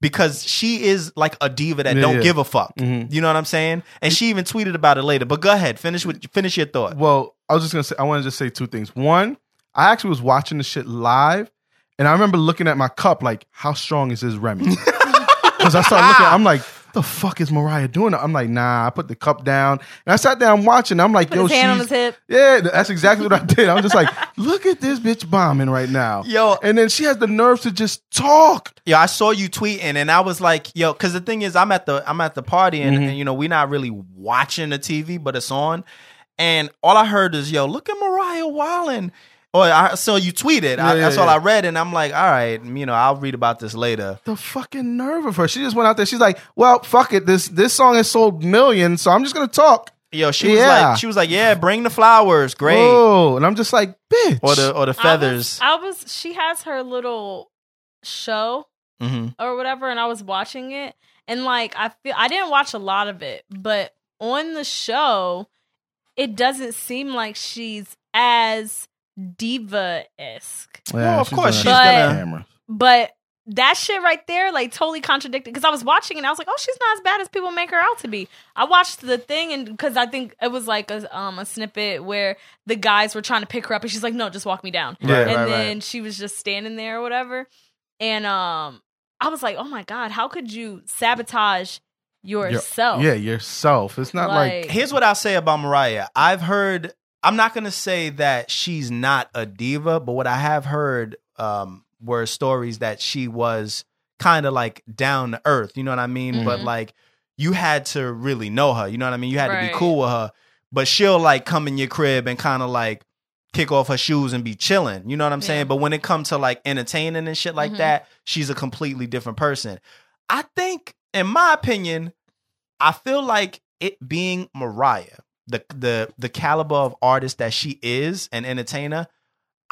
because she is like a diva that Yeah, don't yeah. give a fuck. Mhm. You know what I'm saying? And she even tweeted about it later. But go ahead, finish with finish your thought. Well, I was just gonna say I want to just say two things. One, I actually was watching the shit live, and I remember looking at my cup like, how strong is this Remy? Because I started looking, I'm like, the fuck is Mariah doing? I'm like, nah. I put the cup down, and I sat down watching. I'm like, Put yo, his hand on she's- his hip. Yeah, that's exactly what I did. I'm just like, look at this bitch bombing right now. Yo. and then she has the nerve to just talk. Yo, I saw you tweeting, and I was like, yo, because the thing is, I'm at the I'm at the party, and, mm-hmm. and, you know we're not really watching the TV, but it's on, and all I heard is, yo, look at Mariah Wildin. Or I saw you tweeted. I, Yeah, that's yeah, all yeah. I read, and I'm like, all right, you know, I'll read about this later. The fucking nerve of her. She just went out there. She's like, well, fuck it. This this song has sold millions, so I'm just gonna talk. Yo, she was Yeah. like, she was like, yeah, bring the flowers, great, Oh, and I'm just like, bitch. or the or the feathers. I was, I was. She has her little show hmm or whatever, and I was watching it, and like I feel I didn't watch a lot of it, but on the show, it doesn't seem like she's as diva esque. Well, of she's course gonna- she's gonna- camera. But that shit right there, like, totally contradicted. Because I was watching and I was like, "Oh, she's not as bad as people make her out to be." I watched the thing and because I think it was like a um a snippet where the guys were trying to pick her up and she's like, "No, just walk me down." Yeah, and right, then she was just standing there or whatever. And um, I was like, "Oh my god, how could you sabotage Your- yourself?" Yeah, yourself. It's not like, Like- Here's what I'll say about Mariah. I've heard. I'm not gonna say that she's not a diva, but what I have heard um, were stories that she was kind of like down to earth. You know what I mean? But Mhm. like you had to really know her. You know what I mean? You had to be cool with her. But she'll like come in your crib and kind of like kick off her shoes and be chilling. You know what I'm saying? Yeah. But when it comes to like entertaining and shit like Mhm. that, she's a completely different person. I think, in my opinion, I feel like it being Mariah, the the the caliber of artist that she is, an entertainer.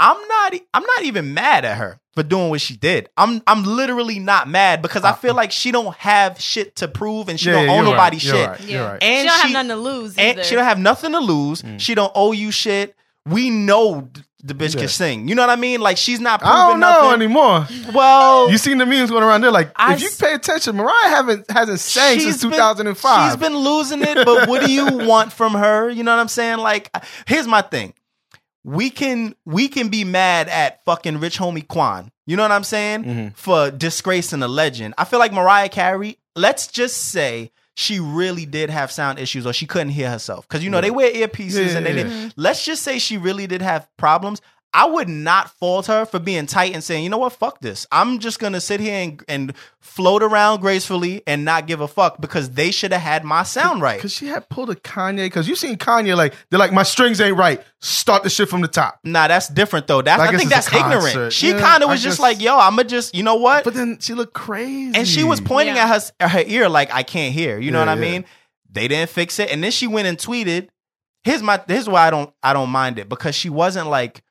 I'm not. I'm not even mad at her for doing what she did. I'm. I'm literally not mad because I feel like she don't have shit to prove and she Uh, Yeah, don't yeah, owe nobody right, you're shit. right, Yeah. you're right. And she don't she- have nothing to lose. And she don't have nothing to lose. Mm. She don't owe you shit. We know th- the bitch Yeah. can sing. You know what I mean? Like she's not I don't know nothing. anymore. Well, You seen the memes going around there? Like, I if you pay attention, Mariah haven't hasn't sang since been- 2005. She's been losing it, but what do you want from her? You know what I'm saying? Like, here's my thing. We can we can be mad at fucking Rich Homie Quan. You know what I'm saying? Mhm. For disgracing a legend. I feel like Mariah Carey, let's just say she really did have sound issues or she couldn't hear herself. Because you know, they wear earpieces Yeah, and they yeah, did let's just say she really did have problems. I would not fault her for being tight and saying, you know what, fuck this. I'm just gonna sit here and, and float around gracefully and not give a fuck because they should have had my sound right. Because she had pulled a Kanye. Because you seen Kanye like they're like my strings ain't right. Start the shit from the top. Nah, that's different though. That's I I, think that's ignorant. She Yeah, kind of I was just like, yo, I'ma just, you know what? But then she looked crazy. and she was pointing Yeah. at her at her ear like I can't hear. You know Yeah, what I yeah. mean? They didn't fix it, and then she went and tweeted. Here's my here's why I don't I don't mind it because she wasn't like, "Oh,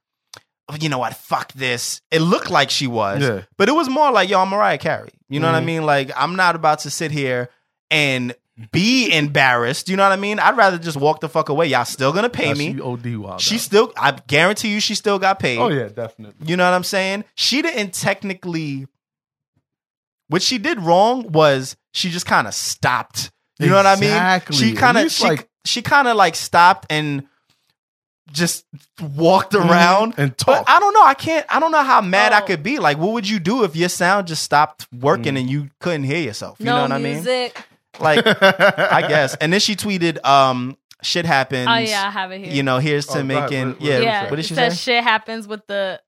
you know what, fuck this. It looked like she was, Yeah. but it was more like, yo, I'm Mariah Carey. You know what I Mhm. mean? Like I'm not about to sit here and be embarrassed. You know what I mean? I'd rather just walk the fuck away. Y'all still gonna pay me. She OD wild. She out. still, I guarantee you, she still got paid. Oh yeah, definitely. You know what I'm saying? She didn't technically. What she did wrong was she just kind of stopped. You know what I mean? She kind of she, like- she kind of like stopped and just walked around and But talked. I don't know. I can't. I don't know how mad I Oh. could be. Like, what would you do if your sound just stopped working Mm. and you couldn't hear yourself? You no know what I mean? music. Like, I guess. And then she tweeted, um, "Shit happens." Oh yeah, I have it here. You know, here's to Oh, go ahead. making. What- what yeah. did it yeah. What did she it say? says shit happens with the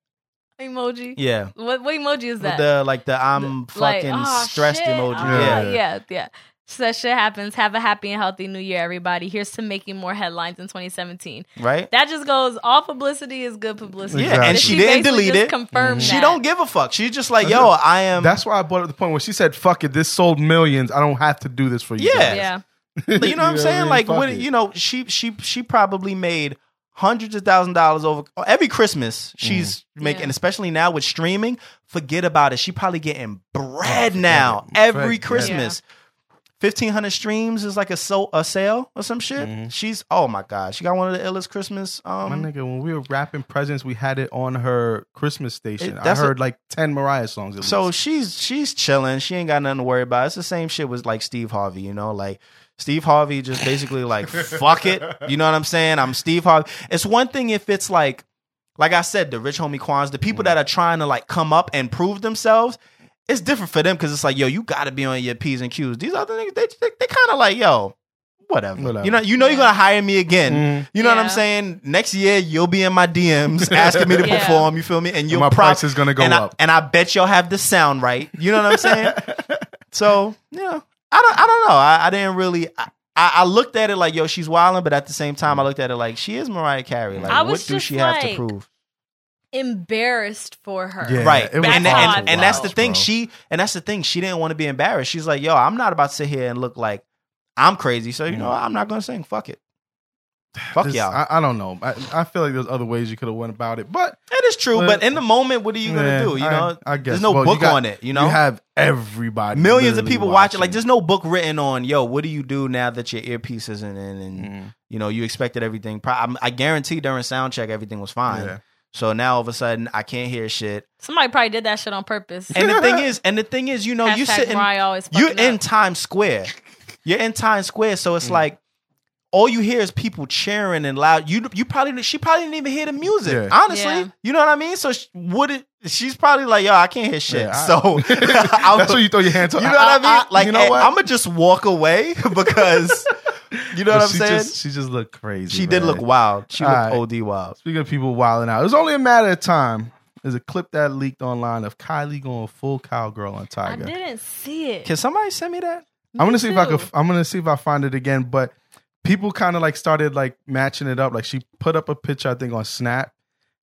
emoji. Yeah. What what emoji is With that? the like the I'm Like, fucking "Oh, stressed shit." emoji. Oh, yeah. Yeah. yeah, yeah. Says shit happens. Have a happy and healthy new year, everybody. Here's to making more headlines in 2017. Right? That just goes. All publicity is good publicity. Yeah, and she didn't delete just it. Confirmed She that. don't give a fuck. She's just like, yo, I am That's why I brought up the point where she said, "Fuck it, this sold millions. I don't have to do this for you." Yeah. guys." Yeah. you know what I'm saying? I? Like Fuck what it. you know, she she she probably made hundreds of thousand dollars over every Christmas. She's Mm-hmm. making, Yeah. especially now with streaming. Forget about it. She probably getting bread now every Christmas. yeah. Christmas. Fifteen hundred streams is like a so a sale or some shit. She's oh my god, she got one of the illest Christmas. Mm-hmm. My Um, nigga, when we were wrapping presents, we had it on her Christmas station. It- I that's a- heard like ten Mariah songs. At So least. she's she's chilling. She ain't got nothing to worry about. It's the same shit with like Steve Harvey, you know, like Steve Harvey just basically like fuck it. You know what I'm saying? I'm Steve Harvey. It's one thing if it's like like I said, the Rich Homie Quans, the people that are trying to like come up and prove themselves. It's different for them because it's like, yo, you got to be on your p's and q's. These other niggas, they they, they kind of like, yo, whatever. Whatever. You know, you know, you're gonna hire me again. Mhm. You know what I'm saying? Next year, you'll be in my DMs asking me to Yeah. perform. You feel me? And you'll my prob- price is gonna go and up. I, and I bet you'll have the sound right. You know what I'm saying? so yeah, I don't. I don't know. I, I didn't really. I, I I looked at it like, yo, she's wilding, but at the same time, I looked at it like she is Mariah Carey. Like, what do just she have to prove? Embarrassed for her. Yeah, right, it was and, and, and that's the thing. bro. She and that's the thing. She didn't want to be embarrassed. She's like, yo, I'm not about to sit here and look like I'm crazy. So you know, I'm not gonna sing. Fuck it. Fuck This- y'all. I, I don't know. I, I feel like there's other ways you could have went about it, but it is true, Well, but in the moment, what are you gonna yeah, do? You know, I, guess there's no Well, book got- on it. You know, you have everybody, millions of literally people watching. Like, there's no book written on, yo, what do you do now that your earpiece isn't in, and Mhm. you know you expected everything. I'm- I guarantee during sound check everything was fine. Yeah. So now all of a sudden I can't hear shit. Somebody probably did that shit on purpose. And the thing is, and the thing is, you know, you Hashtag sitting, always you're fucking in up. Times Square. You're in Times Square, so Mm. it's like all you hear is people cheering and loud. You you probably she probably didn't even hear the music. Yeah. Honestly, Yeah. you know what I mean. So sh- would it? She's probably like, yo, I can't hear shit. Yeah, I- so I'll- That's what you throw your hands up. You know what I mean? like, you know what? I'm gonna just walk away because you know But what I'm she saying. Just, she just looked crazy. she did look wild. She looked Alright. OD wild. Speaking of people wilding out, it was only a matter of time. There's a clip that leaked online of Kylie going full cowgirl on Tiger. I didn't see it. Can somebody send me that? I'm gonna Me see if I too. could. I'm gonna see if I find it again. But people kind of like started like matching it up. Like she put up a picture, I think, on Snap,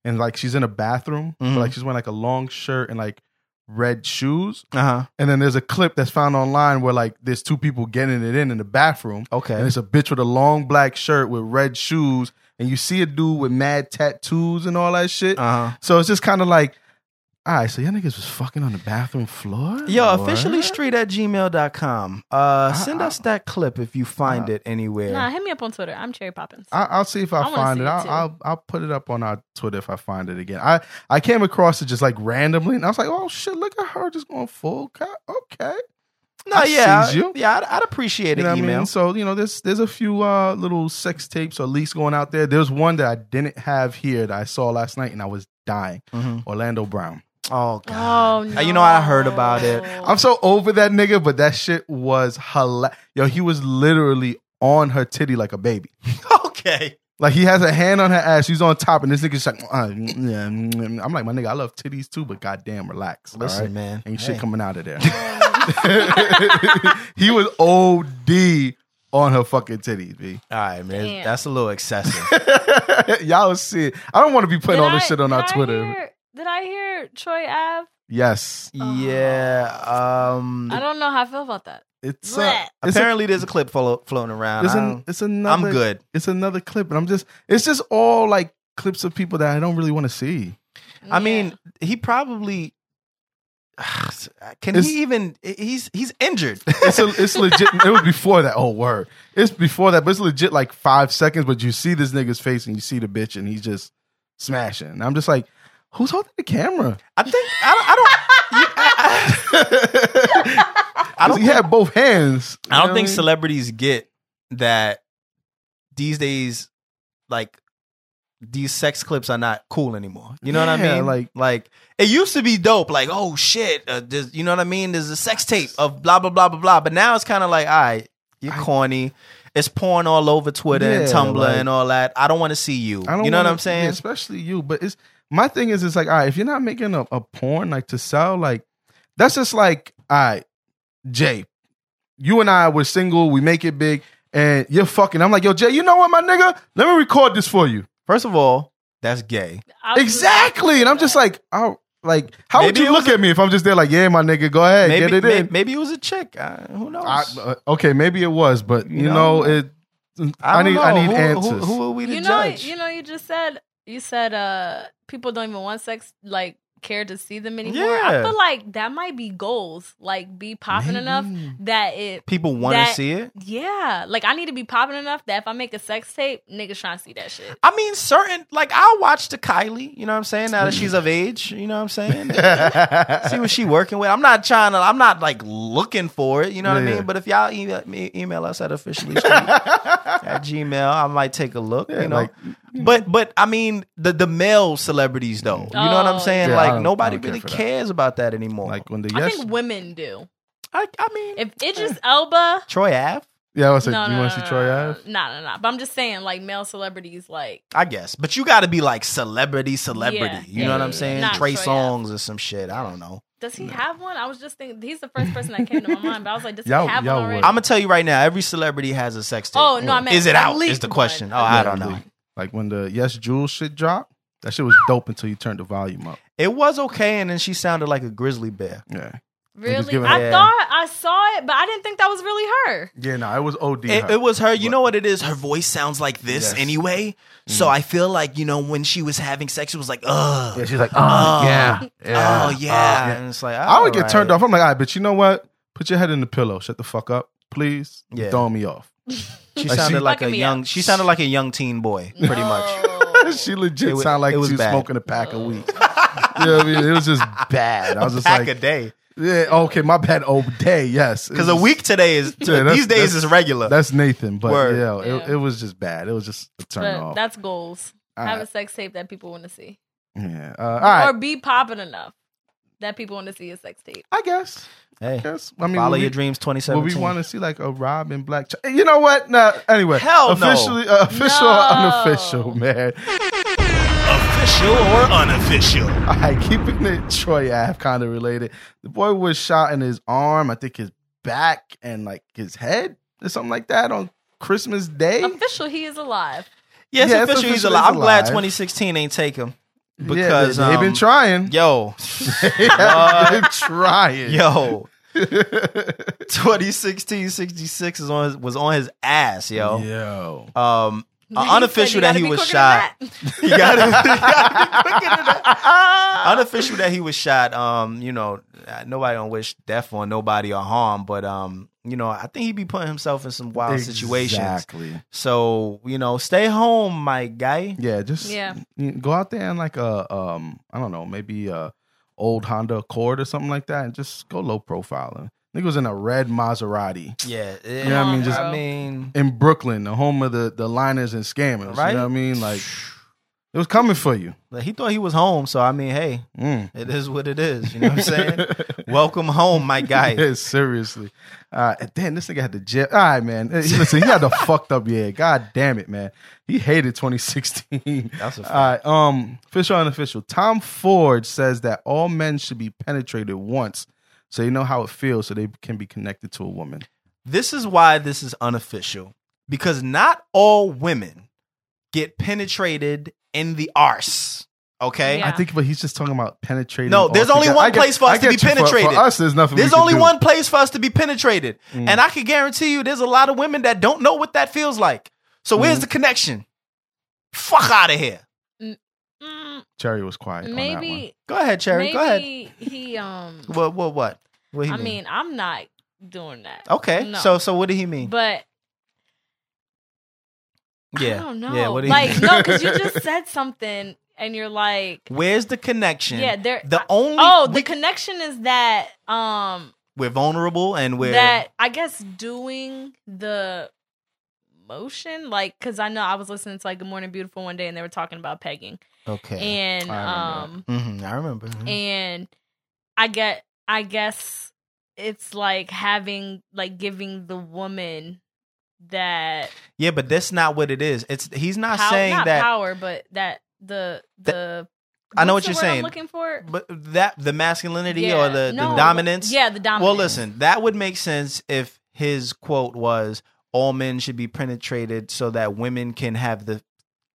and like she's in a bathroom, but, Mhm. like she's wearing like a long shirt and like red shoes. Uh huh. And then there's a clip that's found online where like there's two people getting it in in the bathroom. Okay. And it's a bitch with a long black shirt with red shoes, and you see a dude with mad tattoos and all that shit. Uh huh. So it's just kind of like, all right, so y'all niggas was fucking on the bathroom floor? Yo, What? officially street at gmail.com. Uh, send I- us that clip if you find it anywhere. Nah, hit me up on Twitter. I'm Cherry Poppins. I, I'll see if I, I find it. it I'll. I'll I'll put it up on our Twitter if I find it again. I I came across it just like randomly, and I was like, oh shit, look at her just going full cut. Okay, no, I yeah, sees you. yeah, I'd, I'd appreciate you know an what I email. mean. So you know, there's there's a few uh little sex tapes or leaks going out there. There's one that I didn't have here that I saw last night, and I was dying. Mhm. Orlando Brown. Oh god, Oh Uh, you know, I heard about it. I'm so over that nigga, but that shit was hilarious. Yo, he was literally on her titty like a baby. okay. Like he has a hand on her ass, she's on top, and this nigga's like, uh, yeah, mm, I'm like, my nigga, I love titties too, but goddamn, relax. Listen, right? man. ain't Hey. shit coming out of there. he was OD on her fucking titties, b. All right, man. Damn. That's a little excessive. Y'all see. I don't want to be putting Did all this I- shit on our I Twitter. hear- did I hear Troy Ave? Yes, yeah. Um. I don't know how I feel about that. it's uh, Blech. it's a- apparently, there's a clip flo- floating around. It's, an, it's another. I'm good. It's another clip, and I'm just. It's just all like clips of people that I don't really want to see. I mean, he probably. Can It's- he even? He's he's injured. It's a, it's legit. It was before that. Oh word! It's before that, but it's legit like five seconds. But you see this nigga's face, and you see the bitch, and he's just smashing. And I'm just like, who's holding the camera? I think I don't. I don't, you- I- I don't he had both hands. I don't know think what celebrities get that these days, like these sex clips are not cool anymore. You know what I mean? like- like it used to be dope. Like, oh shit, uh, there's- you know what I mean? There's a sex tape of blah blah blah blah blah. But now it's kind of like, all right, you're I- corny. It's porn all over Twitter and Tumblr like- and all that. I don't want to see you. I don't You know what wanna- I'm saying? yeah, especially you. But it's my thing is, it's like, all right, if you're not making a, a porn like to sell, like that's just like, all right, Jay, you and I were single, we make it big, and you're fucking. I'm like, yo, Jay, you know what, my nigga? Let me record this for you. First of all, that's gay. I was- Exactly. And I'm just like, oh, like, how would you it was look at me if I'm just there like, yeah, my nigga, go ahead, Maybe get it may- in. maybe it was a chick. Uh, who knows? I, uh, okay, maybe it was, but you, You know, know? it. I, don't need I need who, answers. Who, who are we to you know, judge? you know, you just said you said uh people don't even want sex like care to see them anymore. Yeah. I feel like that might be goals, like be popping enough that it People want to see it. yeah, like I need to be popping enough that if I make a sex tape, niggas trying to see that shit. I mean, certain like I'll watch the Kylie. You know what I'm saying? Now that she's of age, you know what I'm saying? See what she working with. I'm not trying to. I'm not like looking for it. You know what I mean? But if y'all email, me, email us at officially Street at Gmail, I might take a look. Yeah, you know. like, Mm-hmm. but but I mean the the male celebrities though. You know what I'm Oh, saying? yeah. Yeah, I like don't- nobody I don't care really for that. cares about that anymore. like when the I yes, think women do. I, I mean, If eh. Idris Elba, Troy Ave. yeah, I was like, no, do you no, want to no, see Troy no, Ave? No, no, no. But I'm just saying, like male celebrities, like I guess, but you got to be like celebrity, celebrity. Yeah, you yeah, know what I'm yeah. saying? Not Trey Troy Songs or some shit. I don't know. does he have one? I was just thinking he's the first person that came to my mind, but I was like, does Y'all- he have y'all one already? would. I'm gonna tell you right now. Every celebrity has a sex tape. Oh, no, I meant is it at out? Is least the one. question? Oh, At I don't know. Like- Like when the YesJulz shit dropped, that shit was dope until you turned the volume up. It was okay, and then she sounded like a grizzly bear. Yeah, really? I Yeah. thought I saw it, but I didn't think that was really her. yeah, no, it was OD. It, her. it was her. You know what it is? Her voice sounds like this Yes. anyway. So I feel like you know when she was having sex, it was like, ugh. Yeah, she's like, oh, Oh, yeah, yeah, Oh yeah, uh, and it's like I would get alright. turned off. I'm like, all right, but you know what? Put your head in the pillow. Shut the fuck up, please. Yeah. You're throwing me off. She Like, sounded she- like a Fucking me young. up. She sounded like a young teen boy, pretty much. Oh. she legit It wa- sounded like it was she was bad. smoking a pack a week. you know what I mean? It was just bad. I was just Pack like, a day, yeah, okay, my bad. Oh, day, yes. because a was- week today is Yeah, that's- these days that's- is regular. That's Nathan, but Word. yeah, it, Yeah. it was just bad. It was just a turn But off. that's goals. All Have right. a sex tape that people want to see, yeah. Uh, all right. or be popping enough that people want to see a sex tape. I guess. Hey, I guess. I mean, follow will your we- dreams. Twenty Will we want to see like a Robin Black? Ch- you know what? No. Anyway, Hell no. officially, uh, official, or No. unofficial, man. Official or unofficial? All right, keeping it Troy Ave kind of related. The boy was shot in his arm, I think his back and like his head or something like that on Christmas Day. Official, he is alive. Yes, Yeah, it's official. He's official, alive. I'm glad 2016 ain't take him Yeah, because they, have been um, trying. Yo, They have been trying. yo, 2016 66 is on his, was on his ass, yo. Yo. Um, uh, said unofficial you that gotta he be was quicker shot. than He got it. Unofficial that he was shot. Um, you know, uh, nobody don't wish death on nobody or harm, but um, you know, I think he'd be putting himself in some wild situations. Exactly. So you know, stay home, my guy. Yeah, just Yeah. go out there and like a um, I don't know, maybe a old Honda Accord or something like that, and just go low profile. Nigga was in a red Maserati Yeah, You know what I mean? Just- I mean, in Brooklyn, the home of the the liners and scammers. Right. You know what I mean? Like it was coming for you. like, he thought he was home. So I mean, hey, Mm. it is what it is. You know what I'm saying? Welcome home, my guy. Yeah, seriously. Uh, then this nigga had the jail. All right, man. Listen, he had the fucked up year. God damn it, man. He hated 2016. That's a fact. All right. Um, official unofficial. Tom Ford says that all men should be penetrated once, so they know how it feels, so they can be connected to a woman. This is why this is unofficial because not all women get penetrated in the arse. Okay. Yeah. I think, but he's just talking about penetrating. No, there's only altogether. one get- place for us to be get. For- penetrated. For, us, there's nothing. There's only one place for us to be penetrated. Mm. And I can guarantee you there's a lot of women that don't know what that feels like. So Mm-hmm. where's the connection? Fuck out of here. Mm, Cherry was quiet. on that one. maybe, Go ahead, Cherry. Go ahead. he um. What what what? What he I mean? mean, I'm not doing that. Okay. No. So so what did he mean? But yeah. I don't know. Yeah, what did he like mean? no, because you just said something, and you're like, Where's the connection? yeah, there. The I- only oh, the connection is that um we're vulnerable and we're that I guess doing the motion like because I know I was listening to like Good Morning Beautiful one day and they were talking about pegging okay. and I um hmm I remember. and I get I guess it's like having like giving the woman that yeah, but that's not what it is. It's he's not saying not that. power but that the the I know what you're saying. I'm looking for But that the masculinity Yeah, or the, no, the dominance. yeah the dominance Well, listen, that would make sense if his quote was all men should be penetrated so that women can have the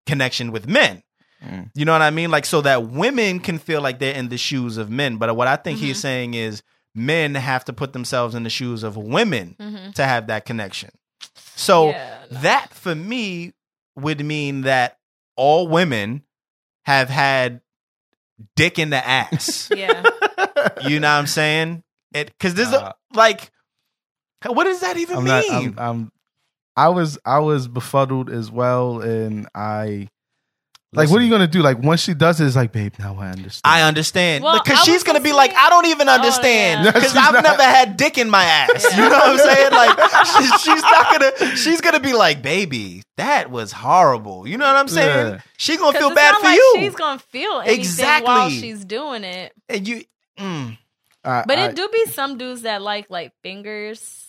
connection with men. Mm. You know what I mean? Like so that women can feel like they're in the shoes of men. But what I think Mm-hmm. he's saying is men have to put themselves in the shoes of women Mhm. to have that connection. So Yeah, no. that for me would mean that all women have had dick in the ass. Yeah. you know what I'm saying? It because there's Uh, a like, what does that even I'm mean? not. I'm, I'm. I was. I was befuddled as well, and I. Like, what are you gonna do? Like, once she does it, it's like, babe, now I understand. I understand Well, because I she's was gonna gonna be like, I don't even understand yeah. because She's I've not- never had dick in my ass. You know what I'm saying? Like, she, she's not gonna. She's gonna be like, baby, that was horrible. You know what I'm saying? Yeah. She gonna 'Cause feel it's bad not for like you. She's gonna feel anything Exactly. while she's doing it. and you. Mm. I- But I- it do be some dudes that like like fingers.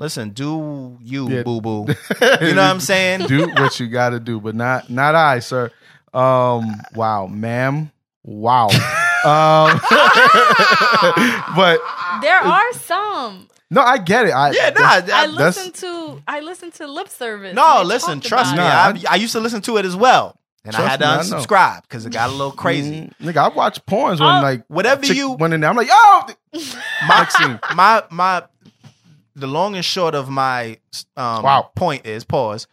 Listen, do you, Yeah. boo boo? You know what I'm saying? do what you got to do, but not not I, sir. Um, wow, ma'am, wow. um, but There are some. no, I get it. I, Yeah, nah. I I, listen to I listen to lip service. no, listen, trust me. about Nah, it. I, I used to listen to it as well, and I had to me, unsubscribe because it got a little crazy. Mm, nigga, I watched porns when Oh, like whatever chick you- went in there. I'm like, oh, my, my my the long and short of my um Wow. point is pause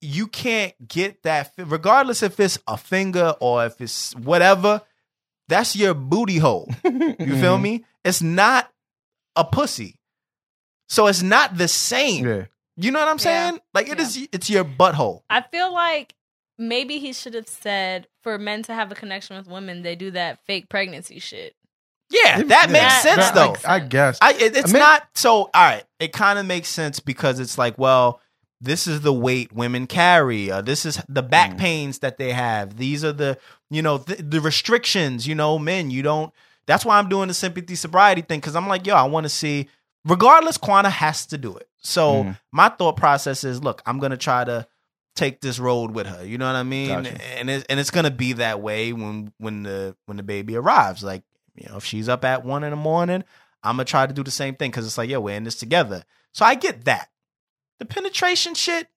you can't get that regardless if it's a finger or if it's whatever that's your booty hole you feel me it's not a pussy so it's not the same Yeah, you know what i'm Yeah. saying like it Yeah. is. it's your butthole I feel like maybe he should have said for men to have a connection with women, they do that fake pregnancy shit. Yeah that Yeah. makes sense that though makes I guess. I it, it's I mean- not so all right. It kind of makes sense because it's like, well, this is the weight women carry. Uh, this is the back Mm. pains that they have. These are the you know th- the restrictions. You know, men, you don't. That's why I'm doing the sympathy sobriety thing because I'm like, yo, I want to see. Regardless, Quana has to do it. So Mm. my thought process is, look, I'm gonna try to take this road with her. You know what I mean? Gotcha. And it, and it's gonna be that way when when the when the baby arrives. Like you know, if she's up at one in the morning, I'm gonna try to do the same thing because it's like, yeah, we're in this together. So I get that. The penetration shit,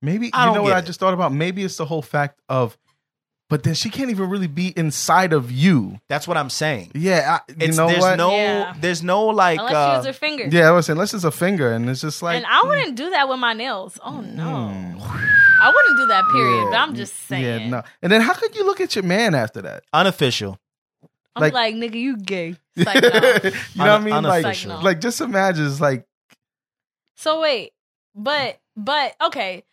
Maybe I you don't know what get I just thought about. Maybe it's the whole fact of, but then she can't even really be inside of you. that's what I'm saying. Yeah, I, you It's know there's what? no Yeah. there's no like Unless uh, she uses her finger. yeah, I was saying, unless it's a finger, and it's just like, and I wouldn't do that with my nails. Oh no. Mm. I wouldn't do that period, Yeah. but I'm just saying. yeah, no. And then how could you look at your man after that? unofficial. I'm Like- like, nigga, you gay. It's you like, no. know what I mean? Like, unofficial. Like, like, just imagine, it's like, So wait, but but okay,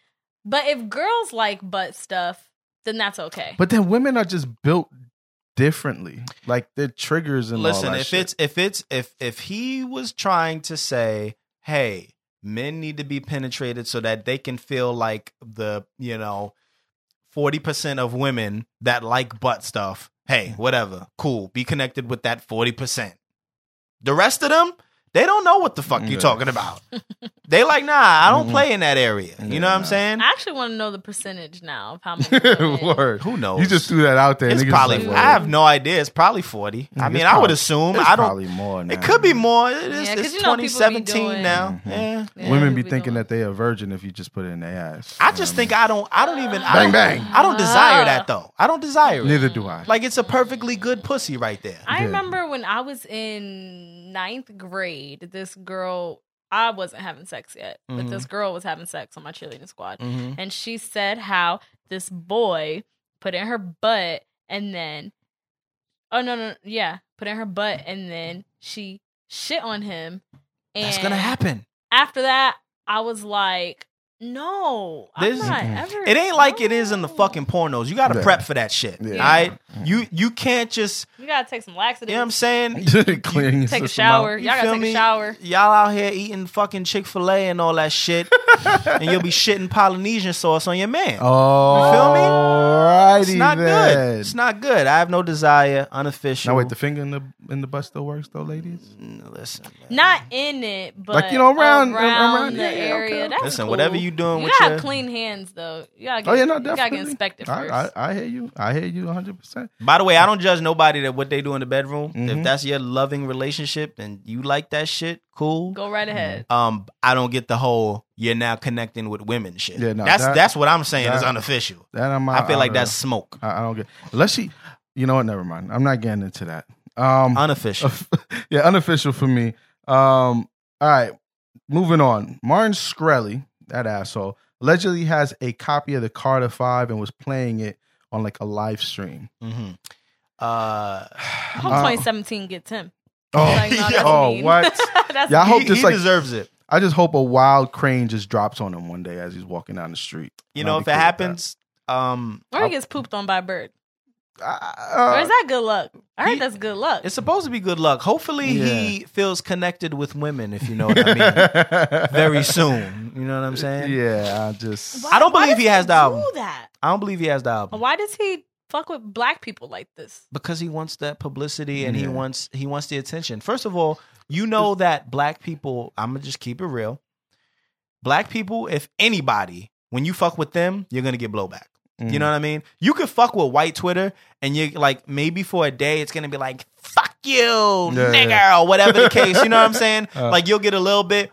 but if girls like butt stuff, then that's okay. but then women are just built differently. Like their triggers and all Listen, that if shit. it's if it's if if he was trying to say, hey, men need to be penetrated so that they can feel like the you know forty percent of women that like butt stuff. Hey, whatever, cool. Be connected with that forty percent. The rest of them, they don't know what the fuck you Yeah. talking about. they like, nah, I don't Mhm. play in that area. You Yeah, know what I'm saying? I actually want to know the percentage now of how many. women- Word. Who knows? You just threw that out there. It's niggas probably. like, I have no idea. It's probably forty. I It's mean, I would probably- assume. It's I don't. probably more. Now. It could be more. It is, Yeah, 'cause it's you know people be 2017 doing- now. Mhm. Yeah. Yeah, Women be we be thinking doing- that they a virgin if you just put it in their ass. I You just know think I don't. I don't even. I Bang, don't, bang. I don't desire that though. I don't desire it. Neither do I. Like it's a perfectly good pussy right there. I remember when I was in ninth grade, this girl. I wasn't having sex yet, but Mhm. this girl was having sex on my cheerleading squad. Mhm. and she said how this boy put in her butt and then oh no no yeah put in her butt and then she shit on him and That's gonna happen. after that i was like no i'm not ever It ain't like it is in the no. fucking pornos. You got to Yeah. prep for that shit. Yeah. All right. You you can't just. you gotta take some laxatives You know what I'm saying? Clearing your take a system shower out. You y'all gotta feel take me? a shower Y'all out here eating fucking Chick Fil A and all that shit, and you'll be shitting Polynesian sauce on your man. Oh, feel me? Alrighty it's not then. good. It's not good. I have no desire. Unofficial. Now wait, the finger in the in the butt still works though, ladies. Mm, Listen, man. not in it but Like, you know, around- around, around- the yeah, yeah, area okay. That's Listen, cool. whatever you doing you with gotta your- have clean hands though you gotta get, Oh yeah, no, you gotta definitely. get inspected first I, I, I hear you. I hear you 100. percent By the way, I don't judge nobody that what they do in the bedroom. If Mhm. that's your loving relationship and you like that shit, cool. go right ahead Um, I don't get the whole you're now connecting with women shit. Yeah, no, that's that- that's what I'm saying is that- unofficial. That I'm. I feel out like of that's there. smoke. I, I don't get unless she. You know what? Never mind. I'm not getting into that. Um, Unofficial. yeah, unofficial for me. Um, all right. moving on. Martin Shkreli, that asshole, allegedly has a copy of the Carter Five and was playing it on like a live stream. Mm-hmm. Uh, I hope Uh, 2017 gets him. Oh, Like, no, that's oh, mean. what? That's Yeah, I hope he, this he like deserves it. I just hope a wild crane just drops on him one day as he's walking down the street. You know, if it happens, um, Or he gets pooped on by a bird. That. or Uh, is that good luck? I heard he- that's good luck. it's supposed to be good luck. Hopefully, he feels connected with women, if you know what I mean. Very soon. You know what I'm saying? Yeah, I just Why- I don't believe he has the do album. that. I don't believe he has the album Why does he fuck with black people like this? because he wants that publicity and he wants he wants the attention. First of all, you know that black people. I'm gonna just keep it real. Black people, if anybody, when you fuck with them, you're gonna get blowback. Mm. You know what I mean? You could fuck with white Twitter and you like maybe for a day it's gonna be like, fuck you, Yeah, nigger, yeah. or whatever the case. You know what I'm saying? Uh. like you'll get a little bit.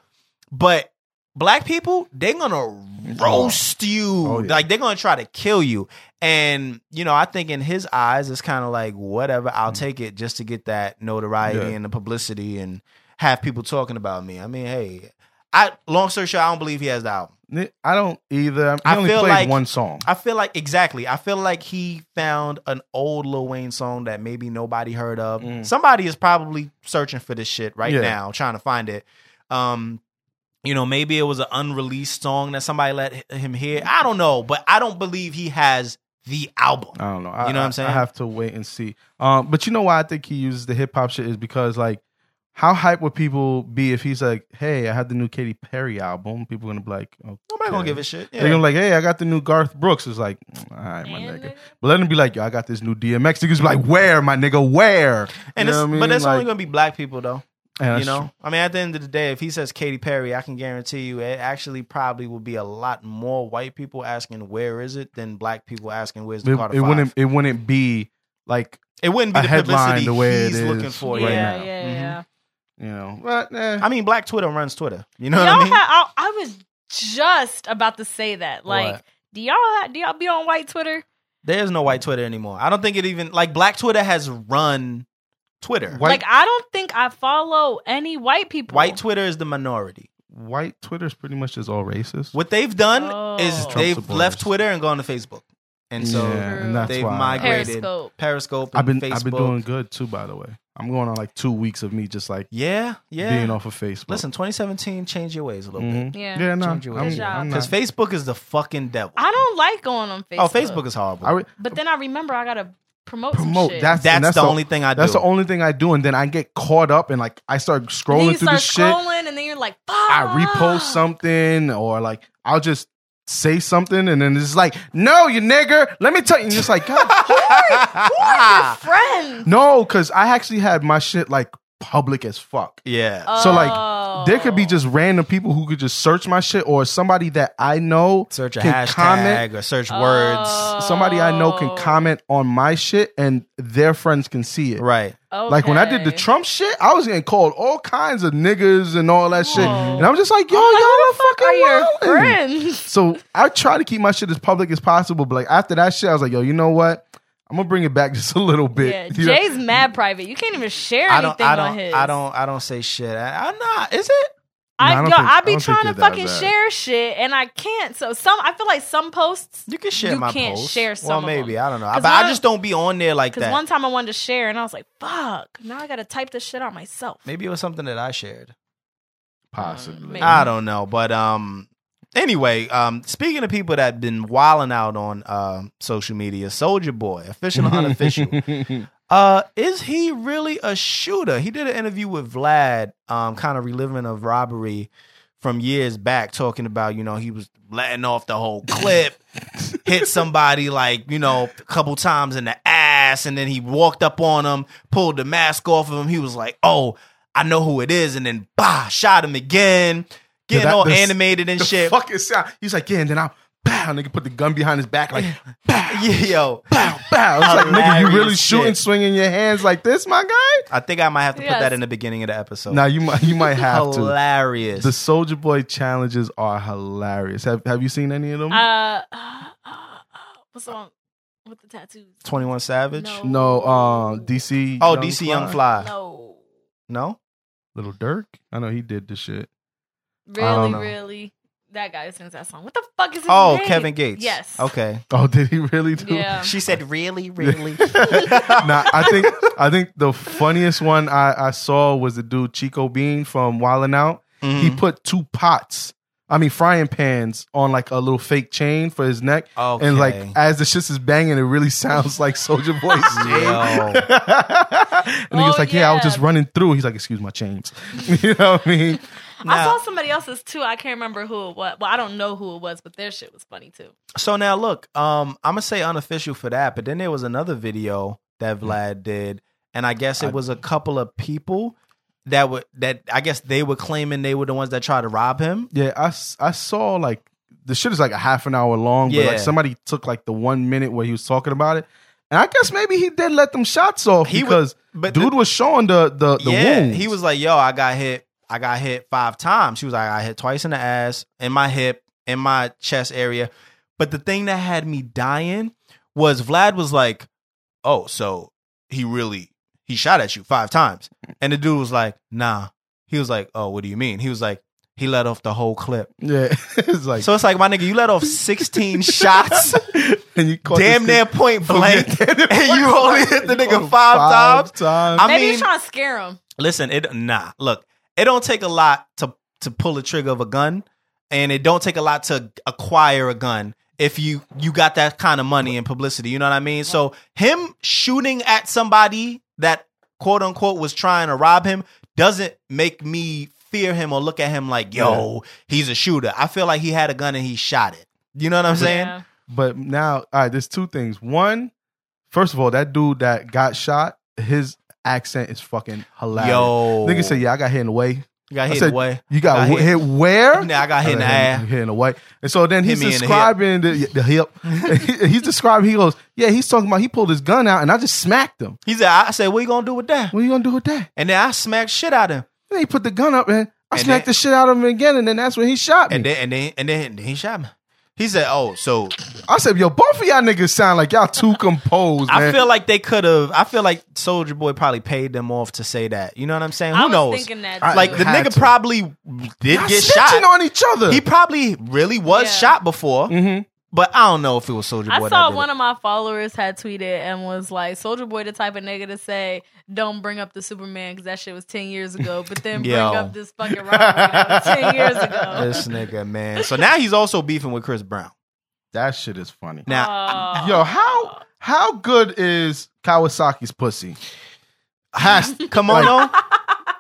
But black people, they're gonna roast you. Oh, yeah. Like they're gonna try to kill you. And, you know, I think in his eyes it's kind of like, whatever, I'll take it just to get that notoriety Mm. And the publicity and have people talking about me. I mean, hey. I long story short, I don't believe he has the album. I don't either. He I only feel played like- one song. I feel like exactly. I feel like he found an old Lil Wayne song that maybe nobody heard of. Mm. Somebody is probably searching for this shit right Yeah. now, trying to find it. Um, you know, maybe it was an unreleased song that somebody let him hear. I don't know, but I don't believe he has the album. I don't know. I, You know what I'm saying? I have to wait and see. Um, but you know why I think he uses the hip hop shit is because like, how hype would people be if he's like, "Hey, I had the new Katy Perry album." People gonna be like, okay. Nobody gonna give a shit. They're gonna be like, "Hey, I got the new Garth Brooks." It's like, mm, all right, my And nigga. But let him be like, "Yo, I got this new DMX." Niggas be like, Mm-hmm. "Where, my nigga? Where?" and it's, I mean? but that's only gonna be black people though. you know, true. I mean, at the end of the day, if he says Katy Perry, I can guarantee you, it actually probably will be a lot more white people asking where is it than black people asking where's the it, Carter it Five. wouldn't. It wouldn't be like It wouldn't be the headline publicity the way it he's looking for. right yeah, now. yeah, Mhm. yeah. You know. But eh. I mean, Black Twitter runs Twitter. You know y'all what I mean? ha- I, I was just about to say that. Like, What? do y'all ha- do y'all be on white Twitter? There's no white Twitter anymore. I don't think it even like Black Twitter has run Twitter. White- like, I don't think I follow any white people. White Twitter is the minority. white Twitter is pretty much just all racist. What they've done Oh. is Trump they've supporters. left Twitter and gone to Facebook, and so yeah, and that's they've why migrated Periscope. Periscope and I've been Facebook. I've been doing good too. By the way, I'm going on like two weeks of me just like yeah, yeah. being off of Facebook. Listen, 2017, change your ways a little bit. Mhm. Yeah. yeah, no, Change your ways. Good job. I'm Because. Facebook is the fucking devil. I don't like going on Facebook. oh, Facebook is horrible. I re- But then I remember I gotta promote, some promote. shit. That's that's, and that's the, only thing I do. That's the only thing I do, and then I get caught up and like I start And then scrolling you through start the shit. You start scrolling, and then you're like, Fuck. I repost something, or like I'll just say something, and then it's like, "No, you nigger." Let me tell you, and it's like, God, Your friend. no, because I actually had my shit like public as fuck. yeah. So like, there could be Oh. just random people who could just search my shit, or somebody that I know search a can hashtag comment. or search words. Somebody I know can Oh. comment on my shit, and their friends can see it. Right. Like when I did the Trump shit, I was getting called all kinds of niggas and all that shit, and I'm just like, yo, Oh, y'all fuck are are your fucking wildin'. friends? So I try to keep my shit as public as possible, but like after that shit, I was like, yo, you know what? I'm gonna bring it back just a little bit. Yeah, You know? Jay's mad private. You can't even share I anything don't. I on don't. his. I don't. I don't say shit. I, I'm not. Is it? I, No, I don't think- I I be don't trying to fucking share shit and I can't. So some, I feel like some posts. You can share You my can't posts. share some Well, of maybe them. I don't know. But I one- just don't be on there like that. Because one time I wanted to share and I was like, "Fuck!" Now I got to type this shit out myself. maybe it was something that I shared. Possibly. Maybe. I don't know, but um. Anyway, um, speaking of people that been wilding out on uh, social media, Soldier Boy, official or unofficial, uh, is he really a shooter? He did an interview with Vlad, um, kind of reliving a robbery from years back, talking about you know he was letting off the whole clip, hit somebody like you know a couple times in the ass, and then he walked up on him, pulled the mask off of him. He was like, "Oh, I know who it is," and then bah, shot him again, getting that- all animated and shit. fucking sound. He's like, yeah, and then I'll pow, nigga put the gun behind his back, like pow, Yeah, yo, pow, pow. It's like, nigga, you really Hilarious shooting, shit. swinging your hands like this, my guy? I think I might have to put Yes. that in the beginning of the episode. Now you might, you might have to. Hilarious. The Soldier Boy challenges are hilarious. Have Have you seen any of them? Uh, uh, uh, what's on with the tattoos? Twenty One Savage. No. no, uh, DC. Oh, Young DC Fly? Young Fly. No. No. Little Durk. I know he did the shit. Really, know. really. That guy who sings that song. What the fuck is his Oh, name? Kevin Gates. Yes. Okay. Oh, did he really do? Yeah. She said, "Really, really." nah, I think I think the funniest one I, I saw was the dude Chico Bean from Wildin' Out. He Mm-hmm. put two pots, I mean frying pans, on like a little fake chain for his neck, and like as the shit is banging, it really sounds like Soldier Boy's chain. Yo. and he was Oh, like, "Yeah, I was yeah. just running through." He's like, "Excuse my chains," you know what I mean? I saw somebody else's too. I can't remember who it was. Well, I don't know who it was, but their shit was funny too. So now look, um, I'm gonna say unofficial for that, but then there was another video that Mm. Vlad did, and I guess it was a couple of people that would that I guess they were claiming they were the ones that tried to rob him. Yeah, I, s- I saw like the shit is like a half an hour long, but Yeah. like somebody took like the one minute where he was talking about it. And I guess maybe he did let them shots off He because was- but dude the- was showing the the, the yeah, wounds. he was like, "Yo, I got hit. I got hit five times." She was like, "I hit twice in the ass, in my hip, in my chest area." But the thing that had me dying was Vlad was like, "Oh, so he really he shot at you five times," and the dude was like, "Nah." He was like, "Oh, what do you mean?" He was like, "He let off the whole clip." yeah, it's like So it's like, my nigga, you let off 16 shots, and you damn this near point oh, blank, Yeah, and you only hit the nigga caught him five, times. times. I Maybe mean, he's trying to scare him. listen, it nah. Look, it don't take a lot to to pull the trigger of a gun, and it don't take a lot to acquire a gun if you you got that kind of money and publicity. You know what I mean? So him shooting at somebody that quote unquote was trying to rob him doesn't make me fear him or look at him like, yo, he's a shooter. I feel like he had a gun and he shot it. You know what I'm saying? Yeah. But now, all right, there's two things. One, first of all, that dude that got shot, his accent is fucking hilarious. Yo. nigga said, "Yeah, I got hit in the way." You got I hit said, away. You got, Got hit. hit. where? Nah, I got hit in the ass. Hit in the way. And so then he's in the hip. describing the, the hip. he's describing. He goes, "Yeah, he's talking about. He pulled his gun out, and I just smacked him. He said, I said, what you gonna do with that? What are you gonna do with that?" And then I smacked shit out of him. Then he put the gun up, and I And smacked then- the shit out of him again, and then that's when he shot me. And and then and then, and then he shot me. He said, "Oh, so I said, "Yo, both of y'all niggas sound like y'all too composed, man." I feel like they could have. I feel like Soulja Boy probably paid them off to say that. You know what I'm saying? Who I was knows? thinking that. Too. like the Had nigga to. probably did Y'all get snitching shot. on each other. he probably really was Yeah. shot before, mm-hmm. But I don't know if it was Soulja Boy. I saw that did one it. of my followers had tweeted and was like, "Soulja Boy, the type of nigga to say, don't bring up the Superman because that shit was ten years ago, but then bring up this fucking robbery that was ten years ago." this nigga man. So now he's also beefing with Chris Brown. that shit is funny. Now, Oh. Yo, how how good is Kawasaki's pussy? has Kimono,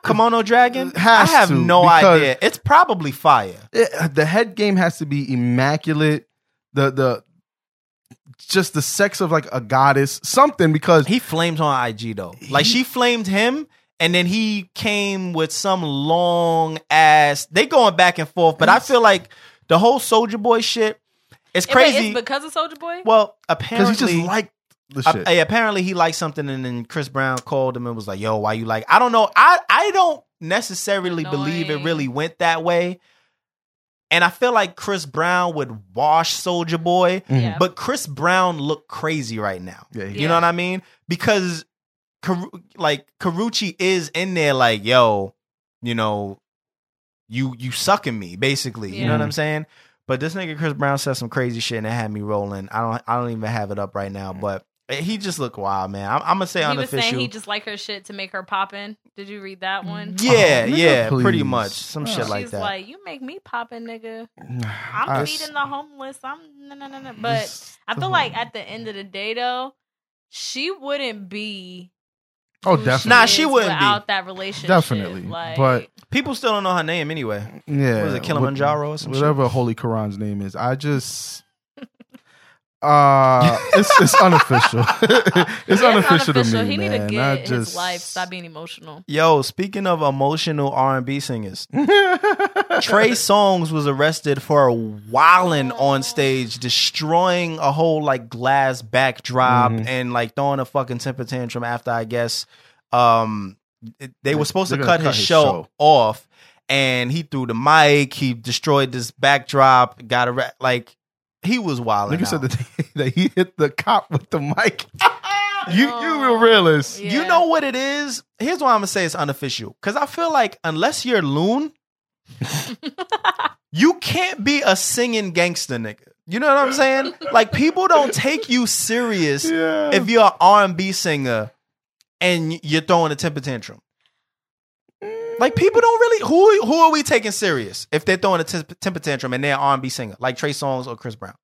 Kimono Dragon. Has I have to, no idea. It's probably fire. It- the head game has to be immaculate. The the just the sex of like a goddess, something because He flamed her on IG though. Like she flamed him, and then he came with some long ass. They going back and forth, but I feel like the whole Soulja Boy shit is wait, crazy. it's because of Soulja Boy. well, because apparently, he just liked the shit. apparently he liked something, and then Chris Brown called him and was like, "Yo, why you like?" I don't know. I I don't necessarily believe it Annoying. really went that way. And I feel like Chris Brown would wash Soulja Boy, mm-hmm. Yeah. but Chris Brown look crazy right now. yeah, he- You know what I mean? Because Kar- like Karrueche is in there like, yo, you know, you you sucking me, basically. You know what I'm saying? But this nigga Chris Brown said some crazy shit and it had me rolling. I don't I don't even have it up right now, mm. but he just looked wild, man. I'm, I'm gonna say he was saying he just like her shit to make her pop in. Did you read that one? yeah, Oh, nigga, yeah, please. pretty much some Oh. shit like She's that. like, you make me poppin', nigga. I'm I- feeding the homeless. I'm no, no, no, no. But I feel like at the end of the day, though, she wouldn't be. oh, who definitely, Nah, is she wouldn't be. without that relationship. Definitely, like, but- People still don't know her name anyway. yeah, What is it, Kilimanjaro or some shit? whatever Holy Quran's name is. I just. Uh, it's it's unofficial. it's it's unofficial, to me, He need to get I his just life. Stop being emotional. Yo, speaking of emotional R&B singers, Trey Songz was arrested for wilding on stage, destroying a whole like glass backdrop Mhm. and like throwing a fucking temper tantrum after I guess um it- they were supposed to They're cut gonna his, cut his show, show. off and he threw the mic, he destroyed this backdrop, got a like he was wilding. Nigga said that, that he hit the cop with the mic. you you Oh. a realist. Yeah. You know what it is? Here's why I'm gonna say it's unofficial. Cause I feel like unless you're loon, you can't be a singing gangster nigga. You know what I'm saying? Like people don't take you serious Yeah. if you're an R&B singer and you're throwing a temper tantrum. Like people don't really who who are we taking serious if they're throwing a temper tantrum and they're an R&B singer like Trey Songz or Chris Brown?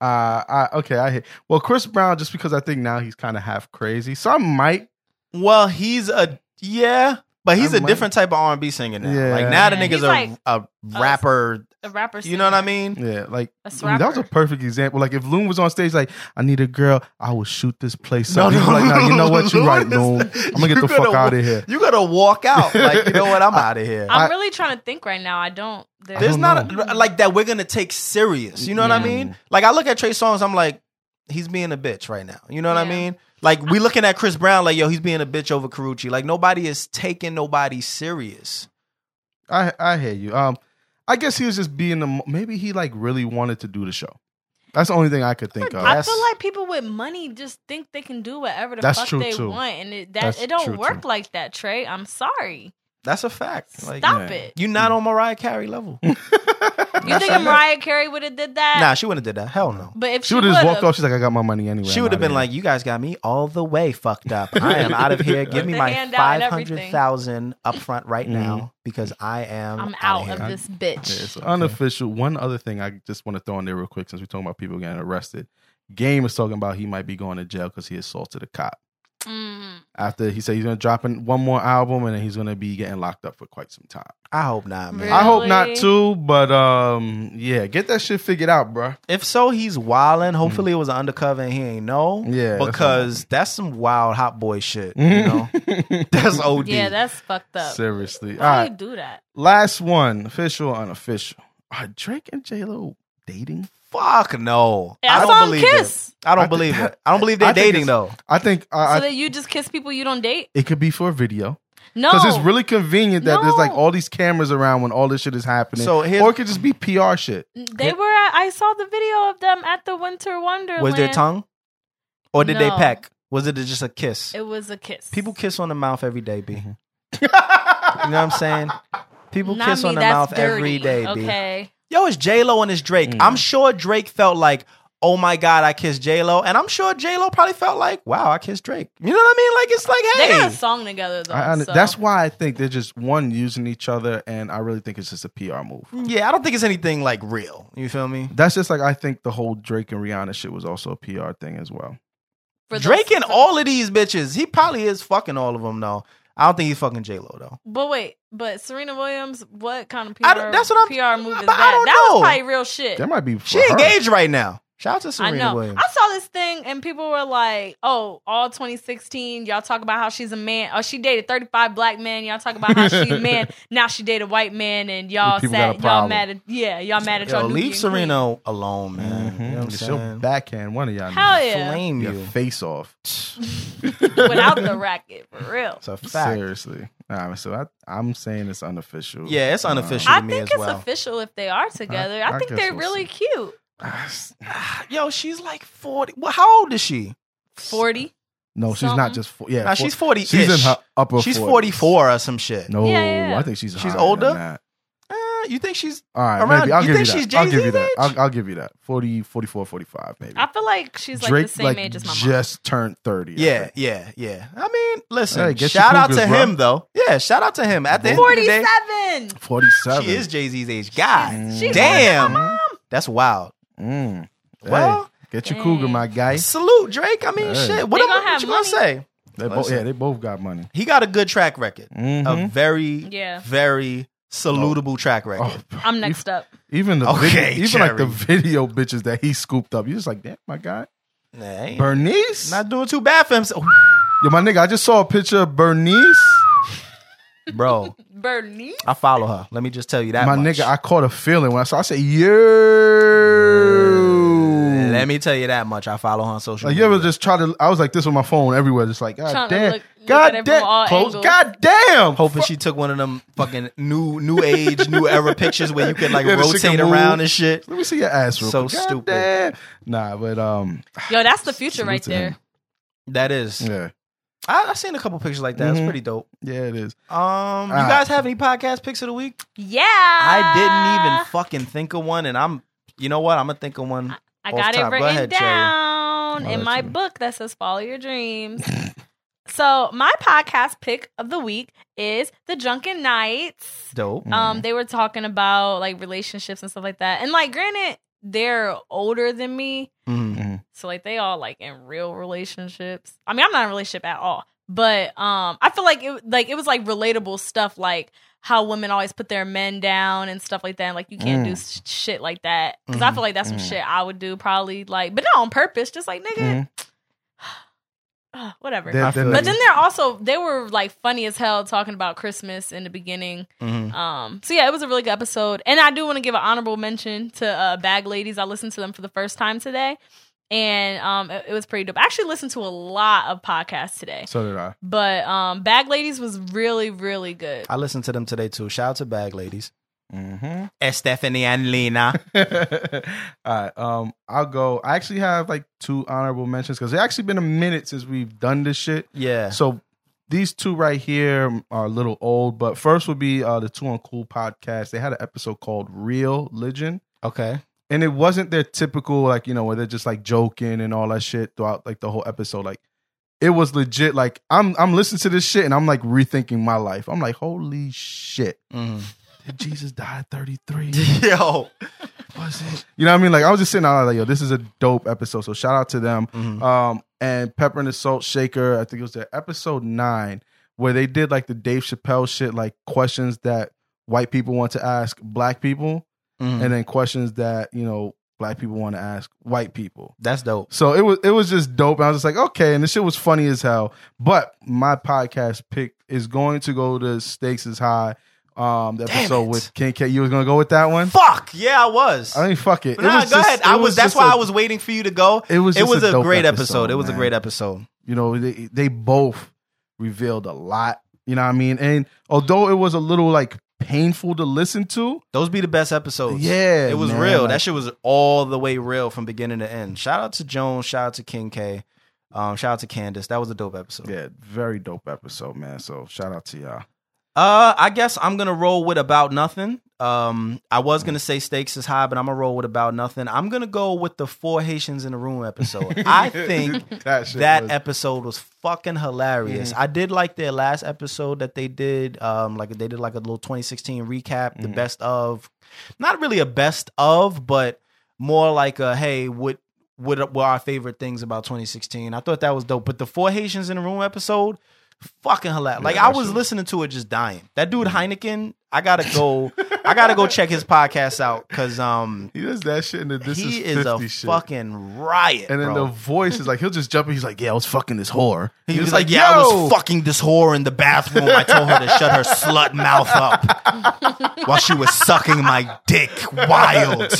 Uh, I, okay, I hear. Well, Chris Brown, just because I think now he's kind of half crazy. Some might. Well, he's a yeah, but he's I a might- different type of R&B singer now. Yeah. Like now the nigga's he's a, like a rapper. A rapper. You know what I mean? Yeah, like A I mean, that was a perfect example. Like if Loon was on stage, like I need a girl, I will shoot this place No, up. He'd be no, like, nah, you know what? You're right, is- Loon. I'm gonna get You the gotta fuck out of here. You gotta walk out. Like you know what? I'm out of here. I'm I- really trying to think right now. I don't. There's, There's don't not a, like that we're gonna take serious. You know what I mean? Like I look at Trey Songz, I'm like, he's being a bitch right now. You know what I mean? Like we looking at Chris Brown, like yo, he's being a bitch over Karrueche. Like nobody is taking nobody serious. I I hear you. Um, I guess he was just being the. Maybe he like really wanted to do the show. That's the only thing I could think of. I feel like people with money just think they can do whatever the That's fuck true, they too. want, and it, that That's it don't true, work too. like that. Trey, I'm sorry. That's a fact. Like Stop yeah. it. You're not on Mariah Carey level. You think Mariah Carey would have did that? nah, she wouldn't have did that. Hell no. But if she she, would have just walked off. She's like, I got my money anyway. She I'm would have outta been here. like, "You guys got me all the way fucked up. I am out of here. Give me the my hand out five everything. thousand up front right Mm-hmm. now because I am. I'm outta out here. of this bitch. Yeah, so unofficial. One other thing I just want to throw in there real quick since we're talking about people getting arrested. Game is talking about he might be going to jail because he assaulted a cop. Mm. After he said he's going to drop in one more album and then he's going to be getting locked up for quite some time. I hope not, man. Really? I hope not too, but um, yeah, get that shit figured out, bro. If so, he's wilding. Hopefully, it was an undercover and he ain't know. Mm. Yeah, because that's, some wild hot boy shit. You Mm-hmm. know, that's OD. Yeah, that's fucked up. Seriously. All Why right, you do that? last one, official or unofficial. Are Drake and J Lo dating? Fuck no. Yeah, I I saw don't 'em believe kiss. it. I don't I believe think- it. I don't believe they're I think dating it's- though. I think uh, So I, that you just kiss people you don't date? it could be for a video No, because it's really convenient that there's like No. all these cameras around when all this shit is happening. So here's- or it could just be PR shit. They were. At, I saw the video of them at the Winter Wonderland. Was there tongue, or did they No. peck? Was it just a kiss? It was a kiss. People kiss on the mouth every day, b. Mm-hmm. you know what I'm saying? People Not kiss me, on the that's mouth dirty. every day, b. Okay. Yo, it's J Lo and it's Drake. Mm. I'm sure Drake felt like, oh my god, I kissed J Lo, and I'm sure J Lo probably felt like, wow, I kissed Drake. You know what I mean? Like it's like, hey, They got hey, a song together though. I, I, so. That's why I think they're just one using each other, and I really think it's just a PR move. yeah, I don't think it's anything like real. You feel me? That's just like I think the whole Drake and Rihanna shit was also a PR thing as well. For those- Drake and all of these bitches, he probably is fucking all of them though. I don't think he's fucking J Lo though. But wait, but Serena Williams, what kind of PR? I that's what I'm- PR move is but I that? don't That know. was probably real shit. That might be for She her. engaged right now. Shout out to I know. Williams. I saw this thing and people were like, "Oh, all 2016, y'all talk about how she's a man. Oh, she dated 35 black men. Y'all talk about how she's a man. Now she dated a white man, and y'all People got sat, y'all mad at, yeah, y'all mad at Yo, y'all. leave Serena alone, man. Mhm. You know what I'm She'll saying? backhand one of y'all. Hell niggas. yeah, Flame Your you. face off. without the racket for real. It's a fact. Seriously. All right, so I, I'm saying it's unofficial. Yeah, it's Uh, unofficial. I to me think as it's well. official if they are together. I, I think they're we'll really see. cute. Yo, she's like 40. Well, how old is she? 40. no, she's not just. Four, yeah, Nah, four- she's 40. She's in her upper. She's 40s. 44 or some shit. No, Yeah, yeah, yeah. I think she's. She's higher than older? that. Uh, you think she's All right, Around- maybe I'll you give you think that. she's I'll give you Jay-Z's that. age? I'll, I'll give you that. 40, 44, 45 maybe. I feel like she's like the same like age as my mom. just turned thirty. I Yeah, think. yeah, yeah. I mean, listen. Hey, get your shout out to bro. him though. Yeah, shout out to him. At the end of the day, 47. forty-seven. she is Jay Z's age. God She's damn, that's wild. Mm. Well, hey, get your cougar, my guy. salute Drake. I mean, Hey. shit. What, They am- gonna what have you gonna say? They both, yeah, they both got money. He got a good track record. Mhm. A very, Yeah. very salutable track record. Oh, I'm next up. even the Okay, video, even like the video bitches that he scooped up. You're just like, damn, my guy, Nah, Bernice. not doing too bad for himself, Yo, my nigga, I just saw a picture of Bernice. Bro. Bernice? I follow her. Let me just tell you that. my much. nigga, I caught a feeling when I saw. I said, yo. Let me tell you that much. I follow her on social. Like media. you ever just try to? I was like this with my phone everywhere, just like God Trying damn, look- look God at it from all damn, close. God damn. Hoping she took one of them fucking new new age, new era pictures where you can like Yeah, rotate around move. and shit. Let me see your ass real So quick. God stupid. damn. Nah, but um, Yo, that's the future right there. him. That is. yeah. I, I seen a couple pictures like that. It's Mhm. pretty dope. Yeah, it is. Um, you Ah. guys have any podcast picks of the week? Yeah. I didn't even fucking think of one, and I'm. You know what? I'm gonna think of one. I off got it top. Go written ahead, down in my you book that says "Follow Your Dreams." so my podcast pick of the week is the Drunken Knights. Dope. Um, they were talking about like relationships and stuff like that, and like, granted, they're older than me, So like they all like in real relationships. I mean, I'm not in a relationship at all, but um, I feel like it like it was like relatable stuff, like how women always put their men down and stuff like that. And, like you can't do Mm. s- shit like that because I Mhm. feel like that's some Mm. shit I would do probably like, but not on purpose, just like nigga, uh, whatever. They're- I they're feel but like- then they're also they were like funny as hell talking about Christmas in the beginning. Mhm. Um, so yeah, it was a really good episode, and I do want to give an honorable mention to uh, Bag Ladies. I listened to them for the first time today, and um, it, it was pretty dope. I actually listened to a lot of podcasts today, So did I. but um, Bag Ladies was really, really good. I listened to them today too. Shout out to Bag Ladies, Mm-hmm. Stephanie and Lena. All right. Um, I'll go. I actually have like two honorable mentions because it's actually been a minute since we've done this shit. Yeah. So these two right here are a little old, but first would be uh the Two on Cool podcast. They had an episode called Real Religion. Okay. And it wasn't their typical, like, you know, where they're just like joking and all that shit throughout like the whole episode. Like it was legit. Like I'm I'm listening to this shit and I'm like rethinking my life. I'm like, holy shit. Mhm. Did Jesus die at 33? Yo. was it? You know what I mean? Like I was just sitting out like, yo, this is a dope episode. So shout out to them. Mhm. Um, and Pepper and the Salt Shaker, I think it was their episode nine, where they did like the Dave Chappelle shit, like questions that white people want to ask black people, Mhm. and then questions that you know black people want to ask white people. That's dope. So it was it was just dope. And I was just like, okay, and the shit was funny as hell. But my podcast pick is going to go to Stakes is High. Um, the Damn episode it. with King K. You was gonna go with that one? Fuck yeah, I was. I mean, fuck it. But It nah, was go just- ahead. I was. That's why a- I was waiting for you to go. It was. It was a, dope great episode. It was a great episode. You know, they they both revealed a lot. You know what I mean? And although it was a little like painful to listen to, Those be the best episodes. Yeah, it was man, real. like- that shit was all the way real from beginning to end. Shout out to Jones. Shout out to King K. Um, shout out to Candace. That was a dope episode. yeah, very dope episode, man. So shout out to y'all. Uh, I guess I'm gonna roll with about nothing. Um, I was gonna say stakes is high, but I'm gonna roll with about nothing. I'm gonna go with the four Haitians in the room episode. I think that that was- episode was fucking hilarious. I did like their last episode that they did. Um, like they did like a little 2016 recap, the best of, not really a best of, but more like a hey, what what were our favorite things about 2016? I thought that was dope. But the four Haitians in the room episode, fucking hilarious. Like Yeah, I was listening to it just dying. That dude Heineken, I gotta go. I gotta go check his podcast out because um he does that shit, and the this he is, is a shit. fucking riot. And then bro. the voice is like he'll just jump in. He's like, "Yeah, I was fucking this whore." He was like, "Yeah, I was fucking this whore in the bathroom. I told her to shut her slut mouth up while she was sucking my dick wild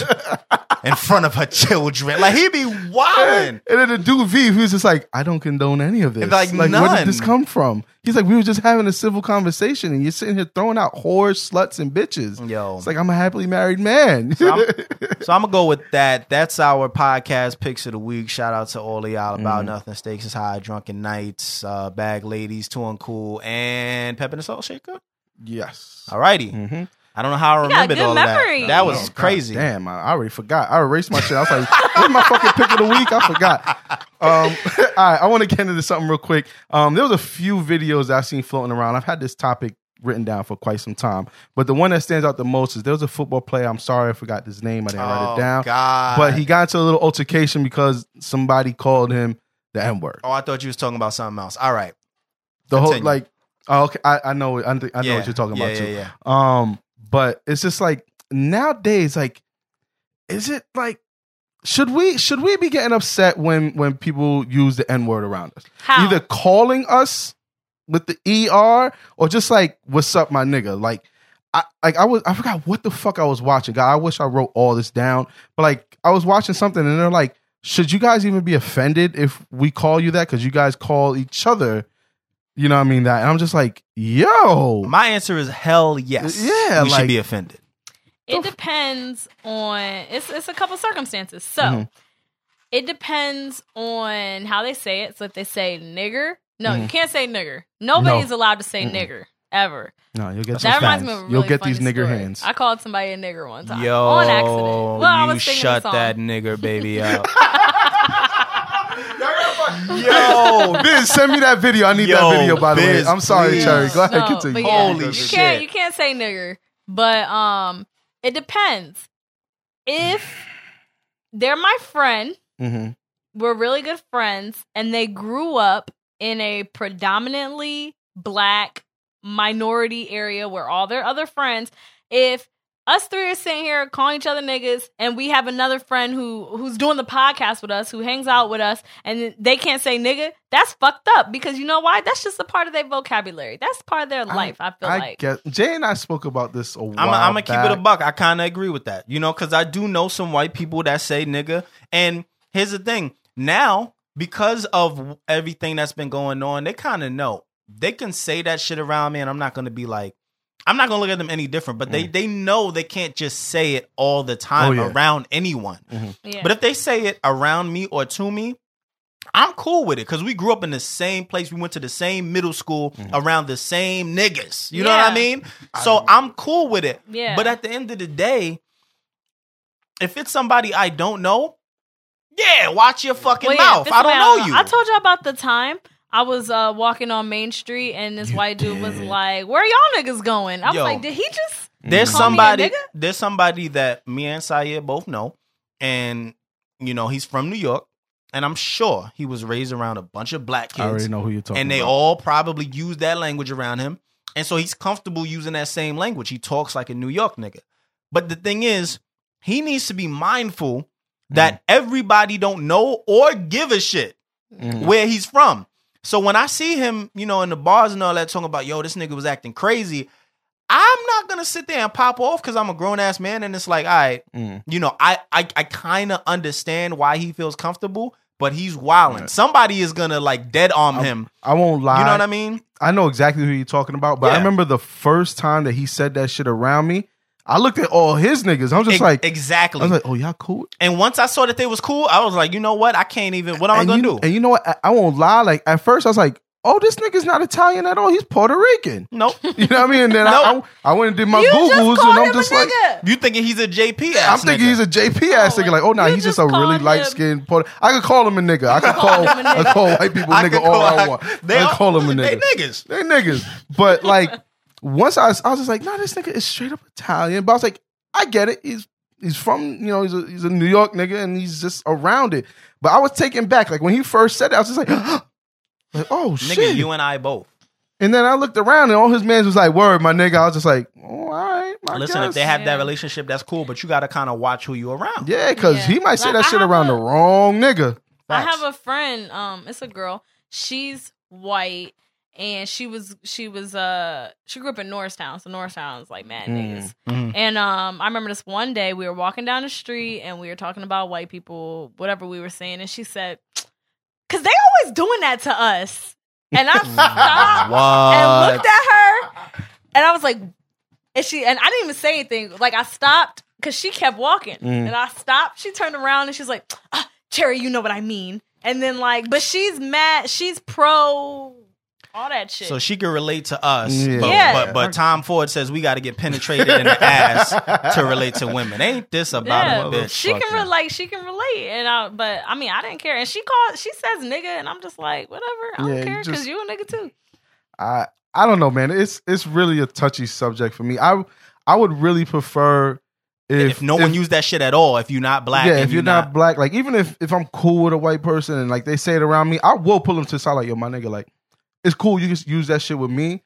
in front of her children. Like he'd be wilding. And then the dude V, he was just like, I don't condone any of this. Like, where none. did this come from? He's like, we were just having a civil conversation, and you're sitting here throwing out whores, sluts, and bitches. Yo. it's like I'm a happily married man. So I'm, so I'm gonna go with that. That's our podcast picks of the week. Shout out to all of y'all about Mm-hmm. nothing. Stakes is high, drunken knights, uh, bag ladies, too uncool, and pepper and salt shaker. yes. Alrighty. Mhm. I don't know how I You remembered all memory. of that. That Oh, was God crazy. Damn, I, I already forgot. I erased my shit. I was like, what's my fucking pick of the week? I forgot. Um, all right, I want to get into something real quick. Um, there was a few videos that I've seen floating around. I've had this topic written down for quite some time, but the one that stands out the most is there was a football player. I'm sorry, I forgot his name. I didn't write Oh, it down. God. But he got into a little altercation because somebody called him the N word. Oh, I thought you was talking about something else. All right. The whole like, oh, okay, I, I know, I, I know Yeah. what you're talking Yeah, about too. yeah, Um, but it's just like nowadays, like, is it like should we should we be getting upset when when people use the N word around us? How? Either calling us with the ER or just like, what's up, my nigga? Like I like I was I forgot what the fuck I was watching. God, I wish I wrote all this down. But like I was watching something and they're like, should you guys even be offended if we call you that? Because you guys call each other, you know what I mean? That and I'm just like, yo. My answer is hell yes. Yeah, we should be offended. It depends on it's it's a couple circumstances. So Mhm. it depends on how they say it. So if they say nigger, No, Mm-hmm. you can't say nigger. Nobody's allowed to say nigger ever. No, you'll get That reminds facts. me of a really You'll get funny these nigger story. hands. I called somebody a nigger one time Yo, on accident. Well, I you was singing shut the song. that nigger baby out. Yo, Biz, send me that video. I need Yo, that video, by the Biz, way. I'm sorry, please. Cherry. Go ahead, No, continue. yeah, Holy you shit. can't you can't say nigger, but um, it depends. If they're my friend, hmm we're really good friends, and they grew up in a predominantly black minority area where all their other friends, if us three are sitting here calling each other niggas, and we have another friend who who's doing the podcast with us, who hangs out with us, and they can't say nigga, that's fucked up because you know why? That's just a part of their vocabulary. That's part of their life. I, feel I like. get Jay and I spoke about this a while I'm gonna keep it a buck. I kind of agree with that, you know, because I do know some white people that say nigga. And here's the thing: now, because of everything that's been going on, they kind of know they can say that shit around me, and I'm not gonna be like, I'm not gonna look at them any different. But they they know they can't just say it all the time Mm. Oh, yeah. around anyone. yeah. But if they say it around me or to me, I'm cool with it because we grew up in the same place. We went to the same middle school Mm-hmm. around the same niggas. You know what I mean? So I'm cool with it. Yeah. But at the end of the day, if it's somebody I don't know, yeah, watch your fucking Well, yeah, mouth. I don't know you. I told y'all about the time I was uh, walking on Main Street and this white dude was like, "Where y'all niggas going?" I was Yo. like, "Did he just?" there's Call me a somebody nigga? there's somebody that me and Syer both know, and you know he's from New York, and I'm sure he was raised around a bunch of black kids. I already know who you're talking and they about. all probably use that language around him. And so he's comfortable using that same language. He talks like a New York nigga. But the thing is, he needs to be mindful that everybody don't know or give a shit Mhm. where he's from. So when I see him, you know, in the bars and all that talking about, yo, this nigga was acting crazy, I'm not gonna sit there and pop off because I'm a grown ass man and it's like, all right, Mm. you know, I I, I kind of understand why he feels comfortable, but he's wilding. Somebody is gonna like dead arm him. I won't lie. You know what I mean? I know exactly who you're talking about, but I remember the first time that he said that shit around me. I looked at all his niggas. I was just Ex- like, exactly. I was like, oh y'all cool. and once I saw that they was cool, I was like, you know what? I can't even. What am I gonna you, do? And you know what? I, I won't lie. Like at first, I was like, oh, this nigga's not Italian at all. He's Puerto Rican. Nope. You know what I mean? And then Nope. I, I, I went and did my You just googles, and I'm just like. You thinking he's a JP? Ass I'm thinking he's a JP ass No, nigga. Like, oh no, you he's just just a really light skinned Puerto. I could call him a nigga. I could call call. him a I call white people I nigga could all call- I want. they I could call him a nigga. they nigga. niggas. They niggas. But like, once I was, I was just like, nah, this nigga is straight up Italian. But I was like, I get it. He's he's from you know he's a, he's a New York nigga and he's just around it. But I was taken back. Like when he first said it, I was just like, like oh Nigga, shit. you and I both. and then I looked around and all his mans was like, word, my nigga. I was just like, oh, all right. I Listen, if they have that relationship, that's cool. But you got to kind of watch who you around. Yeah, because Yeah. he might say Like, that I shit around a- the wrong nigga. I have a friend. Um, it's a girl. She's white, and she was she was uh she grew up in Norristown. So Norristown is like mad Mm. niggas. Mhm. And um, I remember this one day we were walking down the street and we were talking about white people, whatever we were saying, and she said, "Cause they always doing that to us." And I stopped and looked at her, and I was like, and she and I didn't even say anything. Like I stopped because she kept walking, Mm. and I stopped. She turned around and she's like, ah, "Cherry, you know what I mean." And then like, but she's mad. She's pro all that shit. So she can relate to us, Yeah. but, Yeah. but but Tom Ford says we got to get penetrated in the ass to relate to women. Ain't this about yeah, a bitch? she can relate. She can relate, and I, but I mean, I didn't care. And she called. She says nigga, and I'm just like, whatever. I don't Yeah, care because just- you a nigga too. I I don't know, man. It's it's really a touchy subject for me. I I would really prefer if, if, no one used that shit at all, if you're not black, yeah, if you're not, black, like even if if I'm cool with a white person and like they say it around me, I will pull them to the side like, yo, my nigga, like it's cool. You can use that shit with me,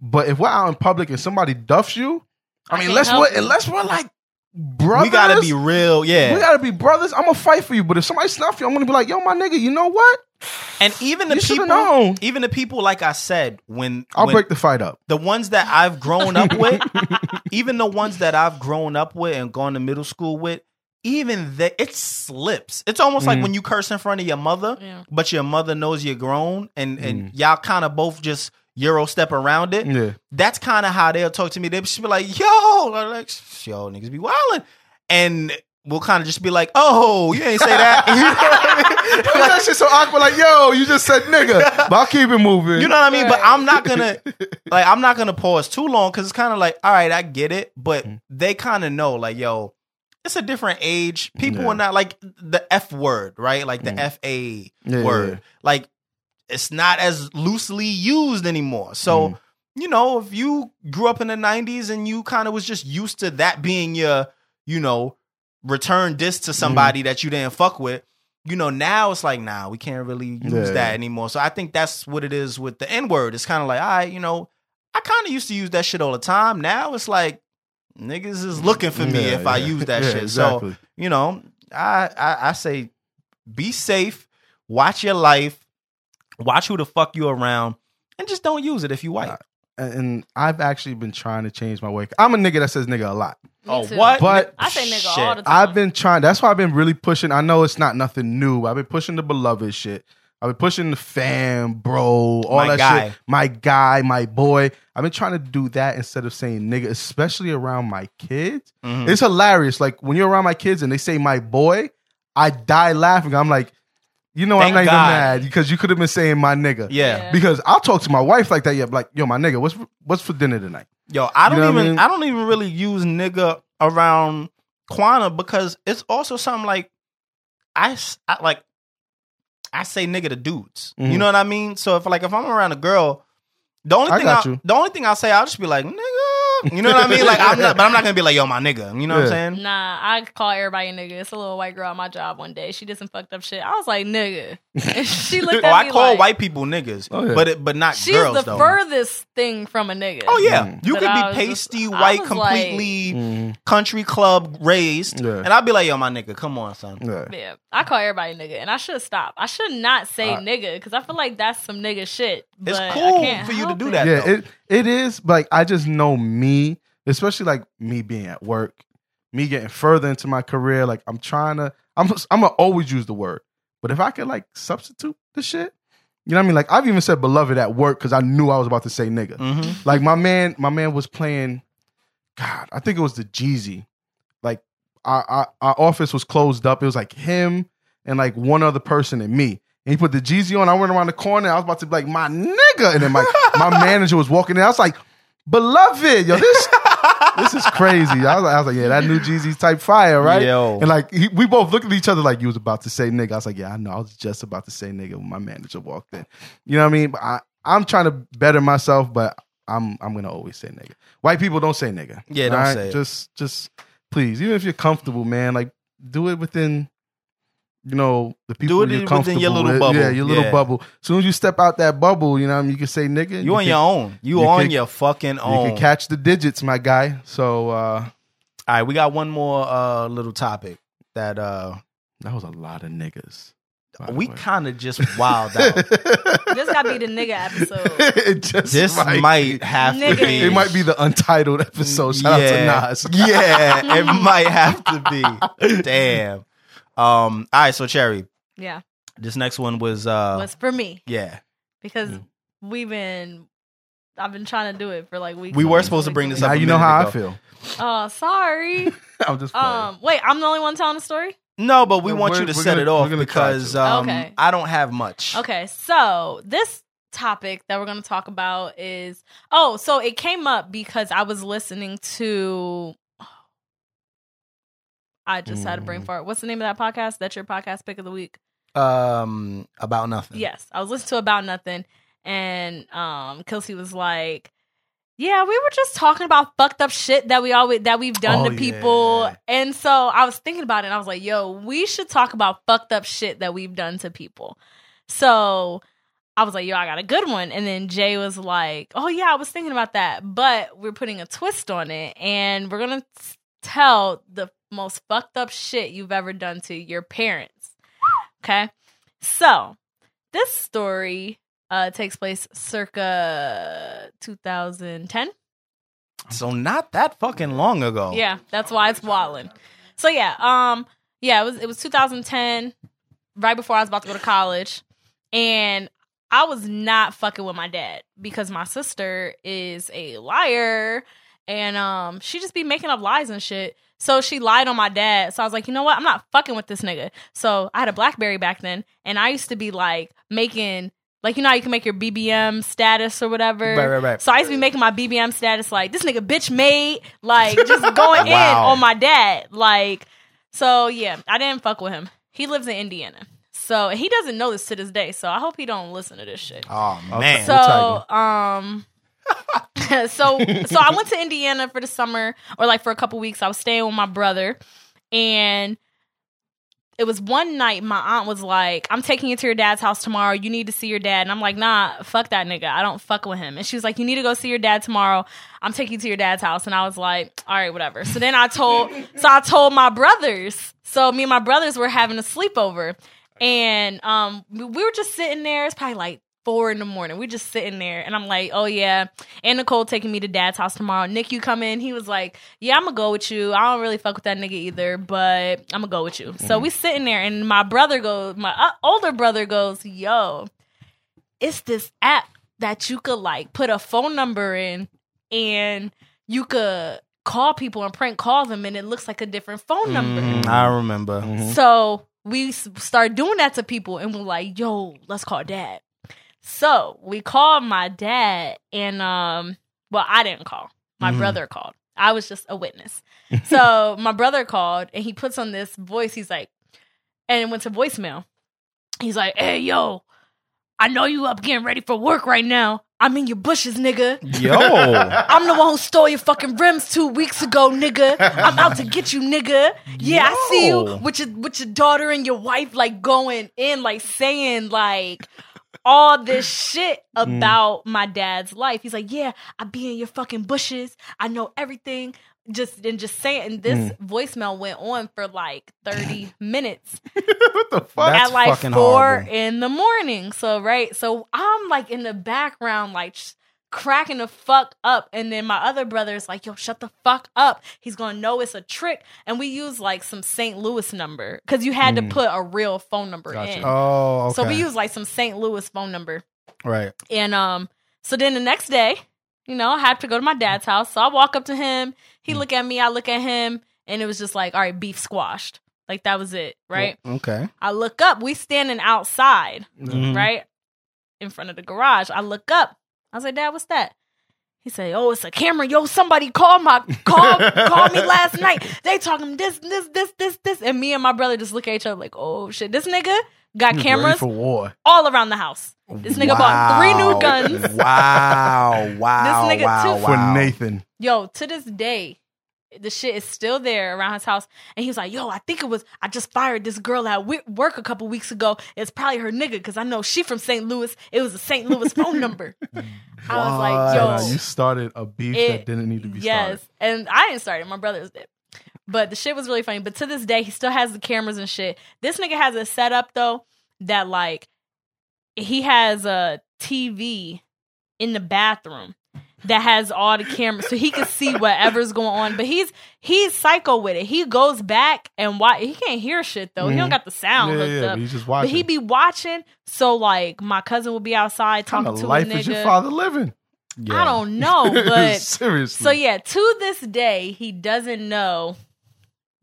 but if we're out in public and somebody duffs you, I, I mean, can't unless we're unless we're like brothers, we gotta be real, yeah. we gotta be brothers. I'm gonna fight for you, but if somebody snuff you, I'm gonna be like, yo, my nigga, you know what? and even the You people, known. even the people, like I said, when I'll when- break the fight up. the ones that I've grown up with, even the ones that I've grown up with and gone to middle school with, even that it slips. It's almost like Mhm. when you curse in front of your mother, Yeah. but your mother knows you're grown, and and y'all kind of both just euro step around it. Yeah. That's kind of how they'll talk to me. They'll just be like, "Yo," I'm like, "Yo, niggas be wildin'," and we'll kind of just be like, "Oh, you ain't say that." You know I mean? like, that shit's so awkward. Like, yo, you just said nigga, but I'll keep it moving. You know what I mean? But I'm not gonna like I'm not gonna pause too long because it's kind of like, all right, I get it, but Mm. they kind of know, like, yo, it's a different age. People Yeah. are not like the F word, right? Like the Mm. F A Yeah, word. yeah. Like it's not as loosely used anymore. So Mm. you know, if you grew up in the '90s and you kind of was just used to that being your, you know, return diss to somebody that you didn't fuck with. You know, now it's like, nah, we can't really use that anymore. So I think that's what it is with the N word. It's kind of like, all right, you know, I kind of used to use that shit all the time. Now it's like, niggas is looking for me Yeah, if I use that Yeah, shit. exactly. So, you know, I, I I say be safe, watch your life, watch who the fuck you around, and just don't use it if you white. and I've actually been trying to change my way. I'm a nigga that says nigga a lot. Me oh, too. what? But- I say nigga Shit. all the time. I've been trying. That's why I've been really pushing. I know it's not nothing new. I've been pushing the beloved shit. I've been pushing the fam, bro, all My that guy. shit. My guy, my boy. I've been trying to do that instead of saying nigga, especially around my kids. Mhm. It's hilarious. Like when you're around my kids and they say my boy, I die laughing. I'm like, you know, Thank I'm not God. even mad because you could have been saying my nigga. yeah. Yeah. Because I'll talk to my wife like that. Yeah, like, yo, my nigga, what's what's for dinner tonight? Yo, I don't You know what I even mean? I don't even really use nigga around Quana because it's also something like I like I say nigga to dudes. You Mhm. know what I mean? So if like if I'm around a girl, the only I thing I, the only thing I'll say I'll just be like nigga. You know what I mean? Like I'm not, but I'm not gonna be like yo my nigga. You know what I'm saying? Nah, I call everybody a nigga. It's a little white girl at my job one day. She did some fucked up shit. I was like, nigga. And she looked Oh, at I call like, white people niggas, Oh, yeah. but it, but not She's girls the though. furthest thing from a nigga. Oh yeah, Mm. you could be was just- pasty white, was like- completely Mm, country club raised, Yeah. and I'd be like, "Yo, my nigga, come on, son." yeah. Yeah, I call everybody nigga, and I should stop. I should not say Uh, nigga because I feel like that's some nigga shit. It's cool for you to help do it. that. yeah, though. it it is. But like, I just know me, especially like me being at work, me getting further into my career. Like I'm trying to, I'm I'm gonna always use the word. But if I could like substitute the shit, you know what I mean? Like I've even said beloved at work because I knew I was about to say nigga. Mhm. Like my man, my man was playing. God, I think it was the Jeezy. Like our, our our office was closed up. It was like him and like one other person and me. And he put the Jeezy on. I went around the corner. I was about to be like my nigga, and then my my manager was walking in. I was like, beloved, yo, this this is crazy. I was, like, I was like, yeah, that new Jeezy type fire, right? Yo. And like he, we both looked at each other like you was about to say nigga. I was like, yeah, I know. I was just about to say nigga when my manager walked in. You know what I mean? But I I'm trying to better myself, but I'm I'm gonna always say nigga. White people don't say nigga. Yeah, don't alright? say it. Just just please, even if you're comfortable, man, like do it within. You know the people Do it you're within comfortable your little with. bubble. Yeah, your little Yeah. bubble. As soon as you step out that bubble, you know, what I mean, you can say nigga. You on can- your own. You, you on can- your fucking own. You can catch the digits, my guy. So uh All right, we got one more uh, little topic that uh, that was a lot of niggas. we kind of just wild out. This gotta be the nigga episode. it just this might, might have to be. It might be the untitled episode. Shout yeah. out to Nas. yeah, it might have to be. Damn. Um. All right. So Cherry, Yeah, this next one was uh. was for me yeah. because Mm. we've been. I've been trying to do it for like weeks. We were supposed to bring this and up Now a you know minute how I feel. weeks. Oh, sorry. I'm just playing. um, wait, I'm the only one telling the story. No, but we No, want you to set gonna- it off we're gonna try because um, Okay. I don't have much. Okay, so this topic that we're going to talk about is oh, so it came up because I was listening to. I just had a brain Mm. fart. What's the name of that podcast? That's your podcast pick of the week. Um. About nothing. Yes, I was listening to about nothing, and um, Kelsey was like, "Yeah, we were just talking about fucked up shit that we always that we've done Oh, to people." yeah. And so I was thinking about it, and I was like, "Yo, we should talk about fucked up shit that we've done to people." So I was like, "Yo, I got a good one," and then Jay was like, "Oh yeah, I was thinking about that, but we're putting a twist on it, and we're gonna t- tell the most fucked up shit you've ever done to your parents." Okay. So this story uh takes place circa 2010. So not that fucking long ago. Yeah, that's why it's wildin'. So yeah, um, yeah, it was it was 2010, right before I was about to go to college, and I was not fucking with my dad because my sister is a liar and um, she just be making up lies and shit. So she lied on my dad. So I was like, you know what? I'm not fucking with this nigga. So I had a BlackBerry back then, and I used to be like making. Like you know how you can make your BBM status or whatever. Right, right, right. So I used to be making my BBM status like this nigga bitch made, like just going in on my dad. Like so yeah, I didn't fuck with him. He lives in Indiana. So he doesn't know this to this day. So I hope he don't listen to this shit. Oh man. so um so so I went to Indiana for the summer or like for a couple weeks. I was staying with my brother and it was one night my aunt was like, I'm taking you to your dad's house tomorrow. You need to see your dad. And I'm like, nah, fuck that nigga. I don't fuck with him. And she was like, You need to go see your dad tomorrow. I'm taking you to your dad's house. And I was like, All right, whatever. So then I told so I told my brothers. So me and my brothers were having a sleepover. And um we we were just sitting there. It's probably like four in the morning. We're just sitting there, and I'm like, "Oh yeah." And Nicole taking me to Dad's house tomorrow. Nick, you come in. He was like, "Yeah, I'm gonna go with you. I don't really fuck with that nigga either, but I'm gonna go with you." So we sitting there, and my brother goes, my uh, older brother goes, "Yo, it's this app that you could like put a phone number in, and you could." Call people and prank call them, and it looks like a different phone number. Mm, I remember. So we start doing that to people, and we're like, "Yo, let's call dad." So we called my dad, and um, well, I didn't call. My brother called. I was just a witness. so my brother called, and he puts on this voice. He's like, and it went to voicemail. He's like, "Hey, yo, I know you up getting ready for work right now. I'm in your bushes, nigga." Yo. I'm the one who stole your fucking rims two weeks ago, nigga. I'm out to get you, nigga. Yeah, I see you with your with your daughter and your wife like going in, like saying like all this shit mm. about my dad's life. He's like, Yeah, I be in your fucking bushes. I know everything. Just and just saying and this mm. voicemail went on for like 30 minutes what the fuck? That's at like four horrible. in the morning. So right, so I'm like in the background, like sh- cracking the fuck up, and then my other brother's like, "Yo, shut the fuck up." He's gonna know it's a trick, and we use like some St. Louis number because you had to put a real phone number Gotcha. in. Oh, okay. So we use like some St. Louis phone number. right. And um, so then the next day, you know, I had to go to my dad's house. So I walk up to him. He look at me. I look at him, and it was just like, all right, beef squashed. Like that was it, right? Okay. I look up. We standing outside, Mhm. right in front of the garage. I look up. I was like, Dad, what's that? He said, "Oh, it's a camera. Yo, somebody called my call called me last night. They talking this, this, this, this, this." And me and my brother just look at each other like, "Oh shit, this nigga got cameras for war. all around the house. This nigga bought three new guns. Wow. Wow. This nigga wow, too- For. Nathan. Yo, to this day, the shit is still there around his house. And he was like, yo, I think it was, I just fired this girl at wi- work a couple weeks ago. It's probably her nigga because I know she from St. Louis. It was a St. Louis phone number. I was like, Wow, yo. you started a beef it- that didn't need to be yes. And I didn't start it. My brothers did. But the shit was really funny. But to this day, he still has the cameras and shit. This nigga has a setup though that like he has a TV in the bathroom that has all the cameras so he can see whatever's going on. But he's he's psycho with it. He goes back and why he can't hear shit though. He don't mm-hmm. got the sound Yeah, hooked yeah, up. but he's just But watching. he be watching. So like my cousin will be outside What kind talking of to life a nigga. is your father living? I don't know, but seriously. so yeah, to this day, he doesn't know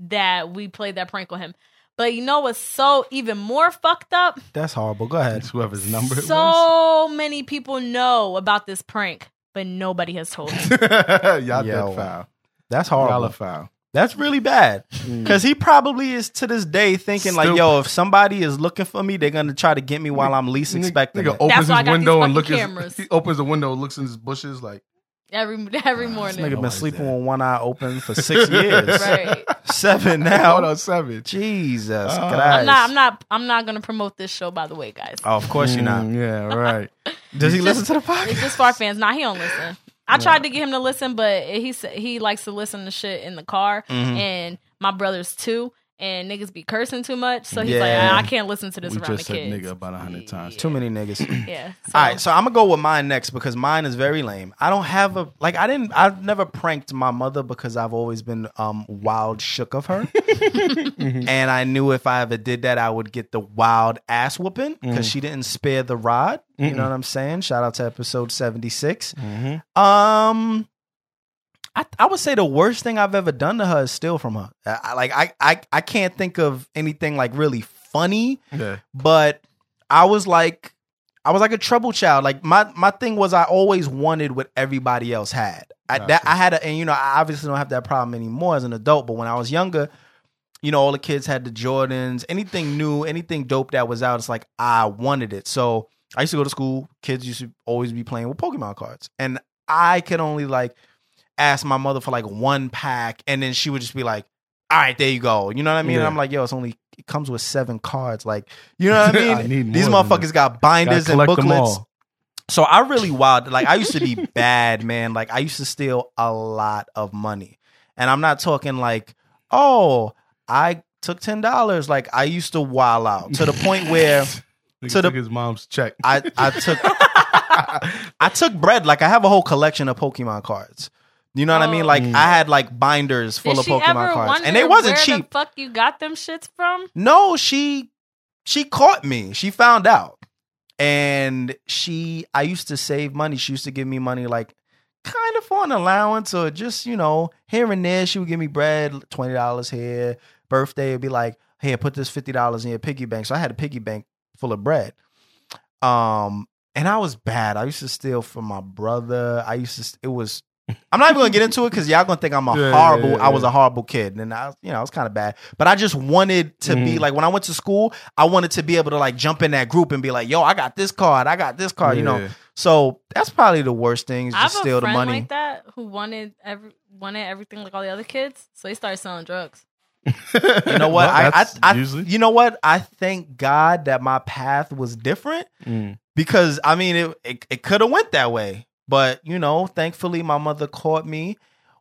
that we played that prank on him. But you know what's so even more fucked up? That's horrible. Go ahead. Whoever's number it was. So many people know about this prank, but nobody has told me. Y'all Yo. dead foul. That's Y'all horrible. are foul. That's really bad. Mm. Because he probably is to this day thinking like, Still- yo, if somebody is looking for me, they're gonna try to get me while I'm least expecting Nigga it. opens why I his got these window and fucking looks. cameras. He opens the window, looks in his bushes like every every This morning. nigga been sleeping dead. with one eye open for six years. Right. Seven Hold now. on, seven. Jesus Uh, Christ. I'm not I'm not I'm not gonna promote this show by the way, guys. Oh, of course you're not. Mm, yeah, right. Does he listen to the It's podcast? just for our fans. Nah, he don't listen. I tried to get him to listen, but he said he likes to listen to shit in the car, Mm-hmm. and my brothers too. And niggas be cursing too much, so he's Yeah. like, I, I can't listen to this we around just the said kids. nigga about a hundred times. Too many niggas. Yeah. So, All right, so I'm gonna go with mine next because mine is very lame. I don't have a like. I didn't. I've never pranked my mother because I've always been um wild shook of her, and I knew if I ever did that, I would get the wild ass whooping because she didn't spare the rod. You know what I'm saying? Shout out to episode 76. Um, I, I would say the worst thing I've ever done to her is steal from her. I, like I, I I can't think of anything like really funny, Yeah. but I was like I was like a trouble child. Like my my thing was I always wanted what everybody else had. I that I had a, and you know I obviously don't have that problem anymore as an adult, but when I was younger, you know all the kids had the Jordans, anything new, anything dope that was out, it's like I wanted it. So I used to go to school. Kids used to always be playing with Pokemon cards, and I could only like ask my mother for like one pack, and then she would just be like, "All right, there you go." You know what I mean? And I'm like, "Yo, it's only it comes with seven cards." Like, you know what I mean? I These motherfuckers got binders and booklets. So I really wild. Like I used to be bad, man. Like I used to steal a lot of money, and I'm not talking like, oh, I took ten dollars. Like I used to wild out to the point where To the- his mom's check. I I took I took bread. Like I have a whole collection of Pokemon cards. You know what I mean? Like Mm. I had like binders full Did of Pokemon ever cards, and they wasn't where cheap. the fuck you got them shits from? No, she she caught me. She found out. And she I used to save money. She used to give me money like kind of for an allowance or just, you know, here and there. She would give me bread, twenty dollars here. Birthday would be like, here, put this fifty dollars in your piggy bank. So I had a piggy bank full of bread. Um, and I was bad. I used to steal from my brother. I used to it was I'm not even gonna get into it because y'all gonna think I'm a Yeah, yeah, horrible. yeah, I was a horrible kid, and I, you know, I was kind of bad. But I just wanted to be Mhm. like when I went to school, I wanted to be able to like jump in that group and be like, "Yo, I got this card, I got this card," you know. So that's probably the worst thing is I have just a steal the friend money. like that who wanted every wanted everything like all the other kids, so he started selling drugs. You know what? Well, I, I, I, usually. you know what? I thank God that my path was different Mm. because I mean it it, it could have went that way. But you know, thankfully my mother caught me,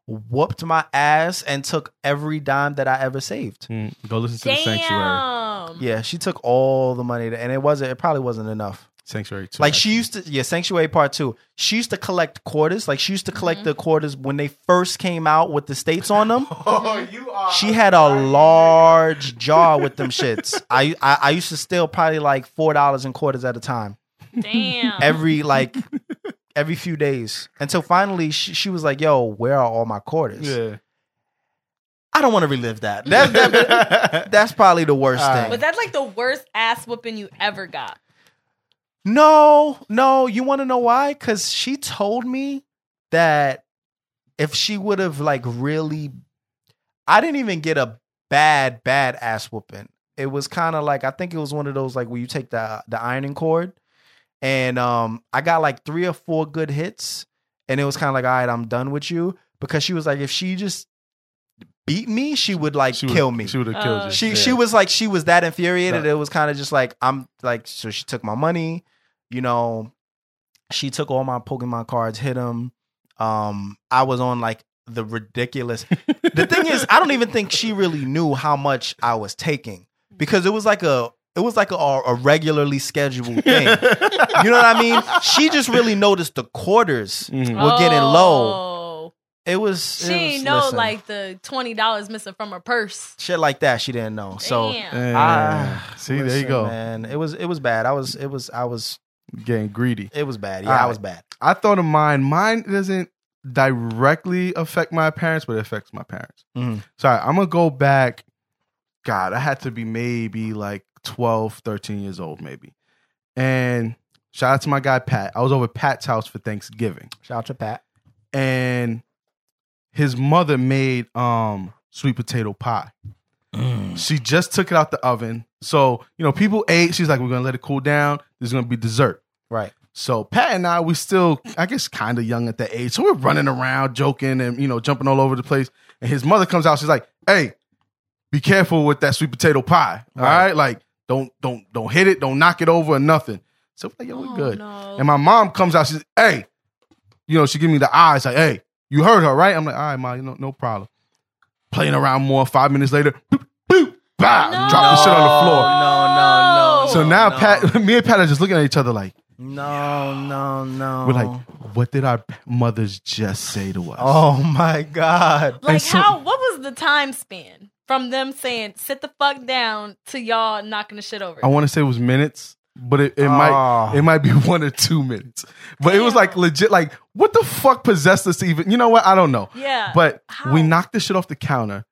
whooped my ass, and took every dime that I ever saved. Mm. Go listen to the sanctuary. Yeah, she took all the money, and it wasn't. It probably wasn't enough. Sanctuary too. Like she used to, yeah, Sanctuary Part Two. She used to collect quarters. Like she used to collect the quarters when they first came out with the states on them. Oh, you are. She had a large jar with them shits. I, I I used to steal probably like four dollars in quarters at a time Damn. every like every few days until finally she, she was like, "Yo, where are all my quarters?" Yeah. I don't want to relive that. That, that- that's probably the worst All right. thing. Was that like the worst ass whooping you ever got? No, no. You want to know why? Because she told me that if she would have like really, I didn't even get a bad, bad ass whooping. It was kind of like I think it was one of those like where you take the the ironing cord, and um, I got like three or four good hits, and it was kind of like all right, I'm done with you because she was like if she just beat me, she would like She would- kill me. She would have killed Uh, you. She Yeah. she was like she was that infuriated. No. It was kind of just like I'm like so she took my money, you know. She took all my Pokemon cards, hit them. Um, I was on like the ridiculous. the thing is, I don't even think she really knew how much I was taking because it was like a it was like a, a regularly scheduled thing. you know what I mean? She just really noticed the quarters Mhm. were getting low. Oh. It was She it ain't was- know listen, like the twenty dollars missing from her purse. shit like that. She didn't know. So. Damn. Yeah. Ah, See, there you go. man. It was it was bad. I was it was I was Getting greedy. it was bad. Yeah, All I was bad. I thought of mine. Mine doesn't directly affect my parents, but it affects my parents. Mhm. Sorry, I'm gonna go back. God, I had to be maybe like 12, 13 years old, maybe. And shout out to my guy Pat. I was over at Pat's house for Thanksgiving, Shout out to Pat. and his mother made um sweet potato pie. She just took it out the oven. So, you know, people ate. She's like, we're gonna let it cool down. There's gonna be dessert. Right. So Pat and I, we still, I guess, kind of young at that age. So we're running around, joking, and you know, jumping all over the place. And his mother comes out. She's like, "Hey, be careful with that sweet potato pie. All Right. right, like don't don't don't hit it, don't knock it over or nothing." So we're like, "Yo, we Oh, good." no. And my mom comes out. She's, "Hey, you know," she give me the eyes like, "Hey, you heard her, right?" I'm like, "All right, ma, you know, no problem." Playing around more. Five minutes later, boop, boop, bah, No. drop the shit on the floor. No, no, no. So now no. Pat, me and Pat are just looking at each other like. No, no, no. We're like, what did our mothers just say to us? oh my god. like so- how? What was the time span from them saying "sit the fuck down" to y'all knocking the shit over? I want to say it was minutes. but it, it might ah. it might be one or two minutes. But it was like legit. Like what the fuck possessed us to even? You know what? I don't know. Yeah. But How? we knocked the shit off the counter.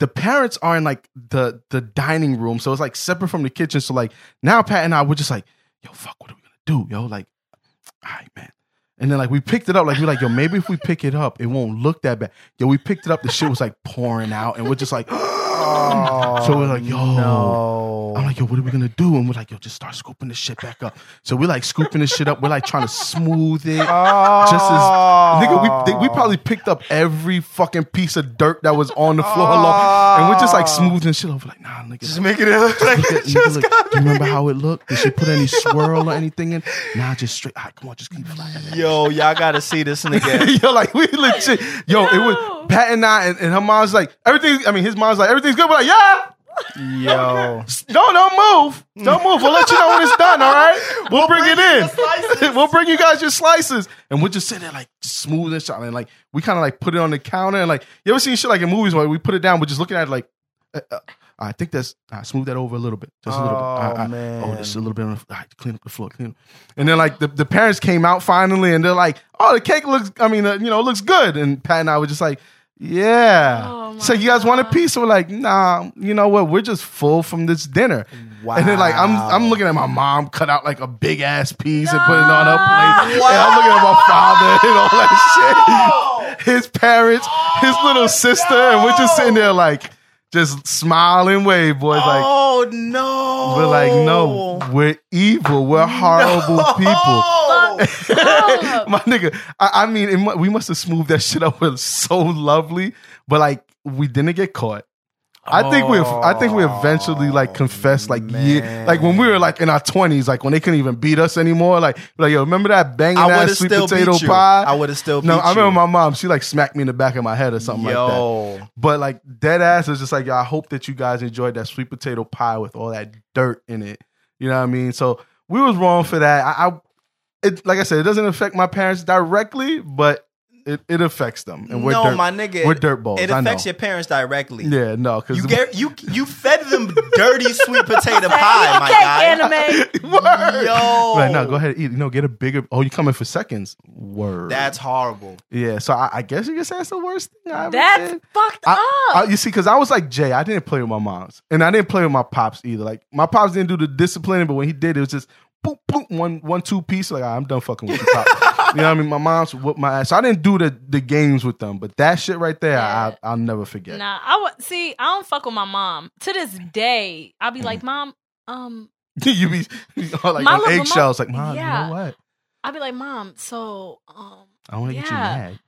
The parents are in like the the dining room, so it's like separate from the kitchen. So like now Pat and I we're just like, yo, fuck, what are we gonna do? Yo, like, all right, man. And then like we picked it up, like we're like, yo, maybe if we pick it up, it won't look that bad. Yo, we picked it up, the shit was like pouring out, and we're just like, Oh. so we're like, yo, no. I'm like, yo, what are we gonna do? And we're like, yo, just start scooping this shit back up. So we're like scooping this shit up. We're like trying to smooth it. Just as nigga, we they, we probably picked up every fucking piece of dirt that was on the floor, along, and we're just like smoothing shit over. Like, nah, nigga, Just making it look like it at- nigga, just look, got do you remember how it looked? Did she put any swirl or anything in? Nah, just straight. All right, come on, just keep flying. Yo, y'all gotta see this nigga. yo, like we legit. Yo, it was Pat and I, and, and her mom's like everything. I mean, his mom's like everything's good. We're like, yeah. Yo. No, don't move. Don't move. We'll let you know when it's done. All right. We'll, bring, it in. we'll bring you guys your slices, and we'll just sit there like smooth and shit. And like we kind of like put it on the counter, and like you ever seen shit like in movies where we put it down, we're just looking at it like. Uh, uh, I think that's uh, smooth that over a little bit, just a little bit. Oh, Uh, uh, man. Oh, is a little bit. On the, right, clean up the floor, clean. Up. And then like the, the parents came out finally, and they're like, "Oh, the cake looks. I mean, uh, you know, it looks good." And Pat and I were just like, "Yeah." Oh, so you guys want a piece? So we're like, "Nah, you know what? We're just full from this dinner." Wow. And then like I'm I'm looking at my mom cut out like a big ass piece and put it on her plate. And I'm looking at my father and all that shit. His parents, his oh, little sister, and we're just sitting there like just smiling, wave boys like Oh no. we're like no, we're evil, we're horrible people. Stop. Oh. my nigga, I, I mean, mu- we must have smoothed that shit up with so lovely, but like we didn't get caught. I think we, I think we eventually like confessed, like yeah, like when we were like in our twenties, like when they couldn't even beat us anymore. Like, like yo, remember that banging I ass sweet still potato beat you. pie? I would have still beat no, I remember you. my mom. She like smacked me in the back of my head or something like that. But like dead ass is just like, yo, I hope that you guys enjoyed that sweet potato pie with all that dirt in it. You know what I mean? So we was wrong for that. I, I it like I said, it doesn't affect my parents directly, but it, it affects them. And we're no, dirt, my nigga. we're dirt balls. It I know. affects your parents directly. Yeah, no, because You get you you fed them dirty sweet potato pie, my okay, guy. Eh? anime. Word. Yo. Like, no, go ahead and eat. You know, get a bigger. Oh, you coming for seconds? Word. That's horrible. yeah. So I, I guess you can say that's the worst thing I ever That's did. fucked I, up. I- you see, because I was like Jay, I didn't play with my moms, and I didn't play with my pops either. Like my pops didn't do the disciplining, but when he did, it was just boop boop one one two piece. Like I'm done fucking with you, pop. you know what I mean? My mom's whooped my ass. So I didn't do the the games with them, but that shit right there, Yeah. I, I'll never forget. Nah, I would see. I don't fuck with my mom to this day. I'll be like, mom, um, you be all like My on little- eggshells, like mom. Yeah. You know what? I'll be like, mom, so, um, I want to get you mad.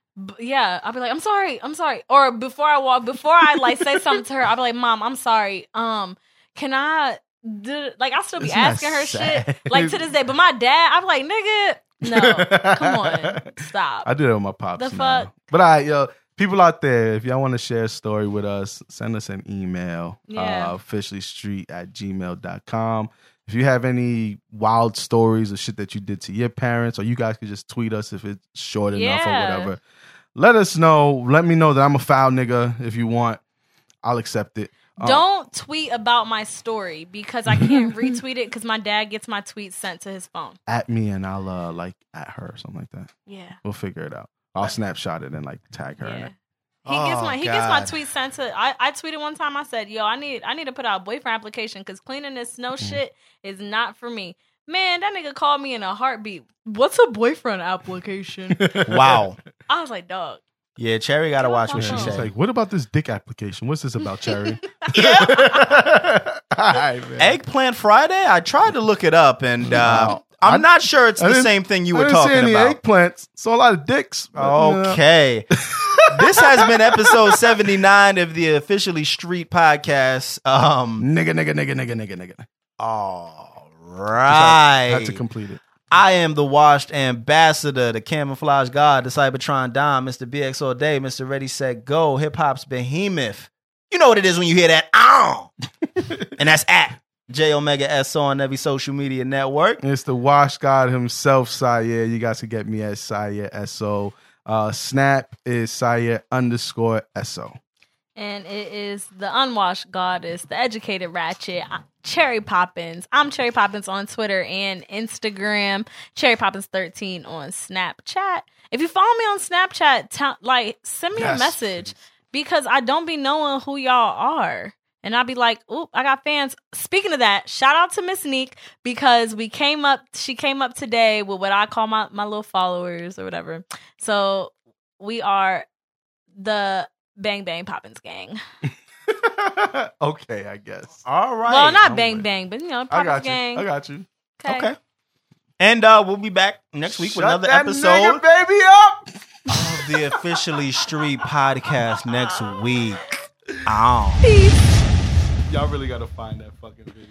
yeah, I'll be like, I'm sorry, I'm sorry. Or before I walk, before I like say something to her, I'll be like, mom, I'm sorry. Um, can I? Do, like I'll still be Isn't asking her sad? shit like to this day. But my dad, I'm like, nigga, no, come on, stop. I did it with my pops. The now. fuck? But I, yo, people out there, if y'all want to share a story with us, send us an email. Yeah. Uh, officiallystreet at gmail.com. If you have any wild stories or shit that you did to your parents, or you guys could just tweet us if it's short enough or whatever. Let us know. Let me know that I'm a foul nigga if you want. I'll accept it. Uh, Don't tweet about my story because I can't retweet it because my dad gets my tweets sent to his phone. at me and I'll uh, like at her or something like that. Yeah. We'll figure it out. I'll snapshot it and like tag her in Yeah. it. He gets Oh, my he gets my God. tweets sent to I, I tweeted one time I said, Yo, I need I need to put out a boyfriend application because cleaning this snow Mm. shit is not for me. Man, that nigga called me in a heartbeat. What's a boyfriend application? Wow. I was like, dog. Yeah, Cherry gotta watch what she phone. It's said. like, what about this dick application? What's this about, Cherry? yeah. All right, man. Eggplant Friday? I tried to look it up and uh, Wow. I'm I- not sure it's I the same thing you I were didn't see talking any about. eggplants. Saw a lot of dicks. but, you know. Okay. this has been episode 79 of the Officially Street podcast. Um Nigga, nigga, nigga, nigga, nigga, nigga. all Just. Had to complete it. I am the washed ambassador, the camouflage god, the Cybertron Don, Mr. BX all day, Mr. Ready Set Go, hip hop's behemoth. You know what it is when you hear that? Ow! and that's at Jayomega S on every social media network. It's the wash god himself, Syer. You guys can get me at Syer SO. Uh, Snap is Syer underscore SO. And it is the unwashed goddess, the educated ratchet, uh, Cherry Poppins. I'm Cherry Poppins on Twitter and Instagram. Cherry Poppins 13 on Snapchat. If you follow me on Snapchat, tell like send me Yes, a message because I don't be knowing who y'all are. And I'll be like, oop, I got fans. Speaking of that, shout out to Miss Neek because we came up, she came up today with what I call my, my little followers or whatever. So we are the Bang Bang Poppins gang. okay, I guess. All right. well, not I'm Bang with- Bang, but you know, I Poppins got you. gang. I got you. Okay. And uh, we'll be back next week with Shut another that episode nigga baby up. of the Officially Street podcast next week. Ow. Peace. Y'all really gotta find that fucking video.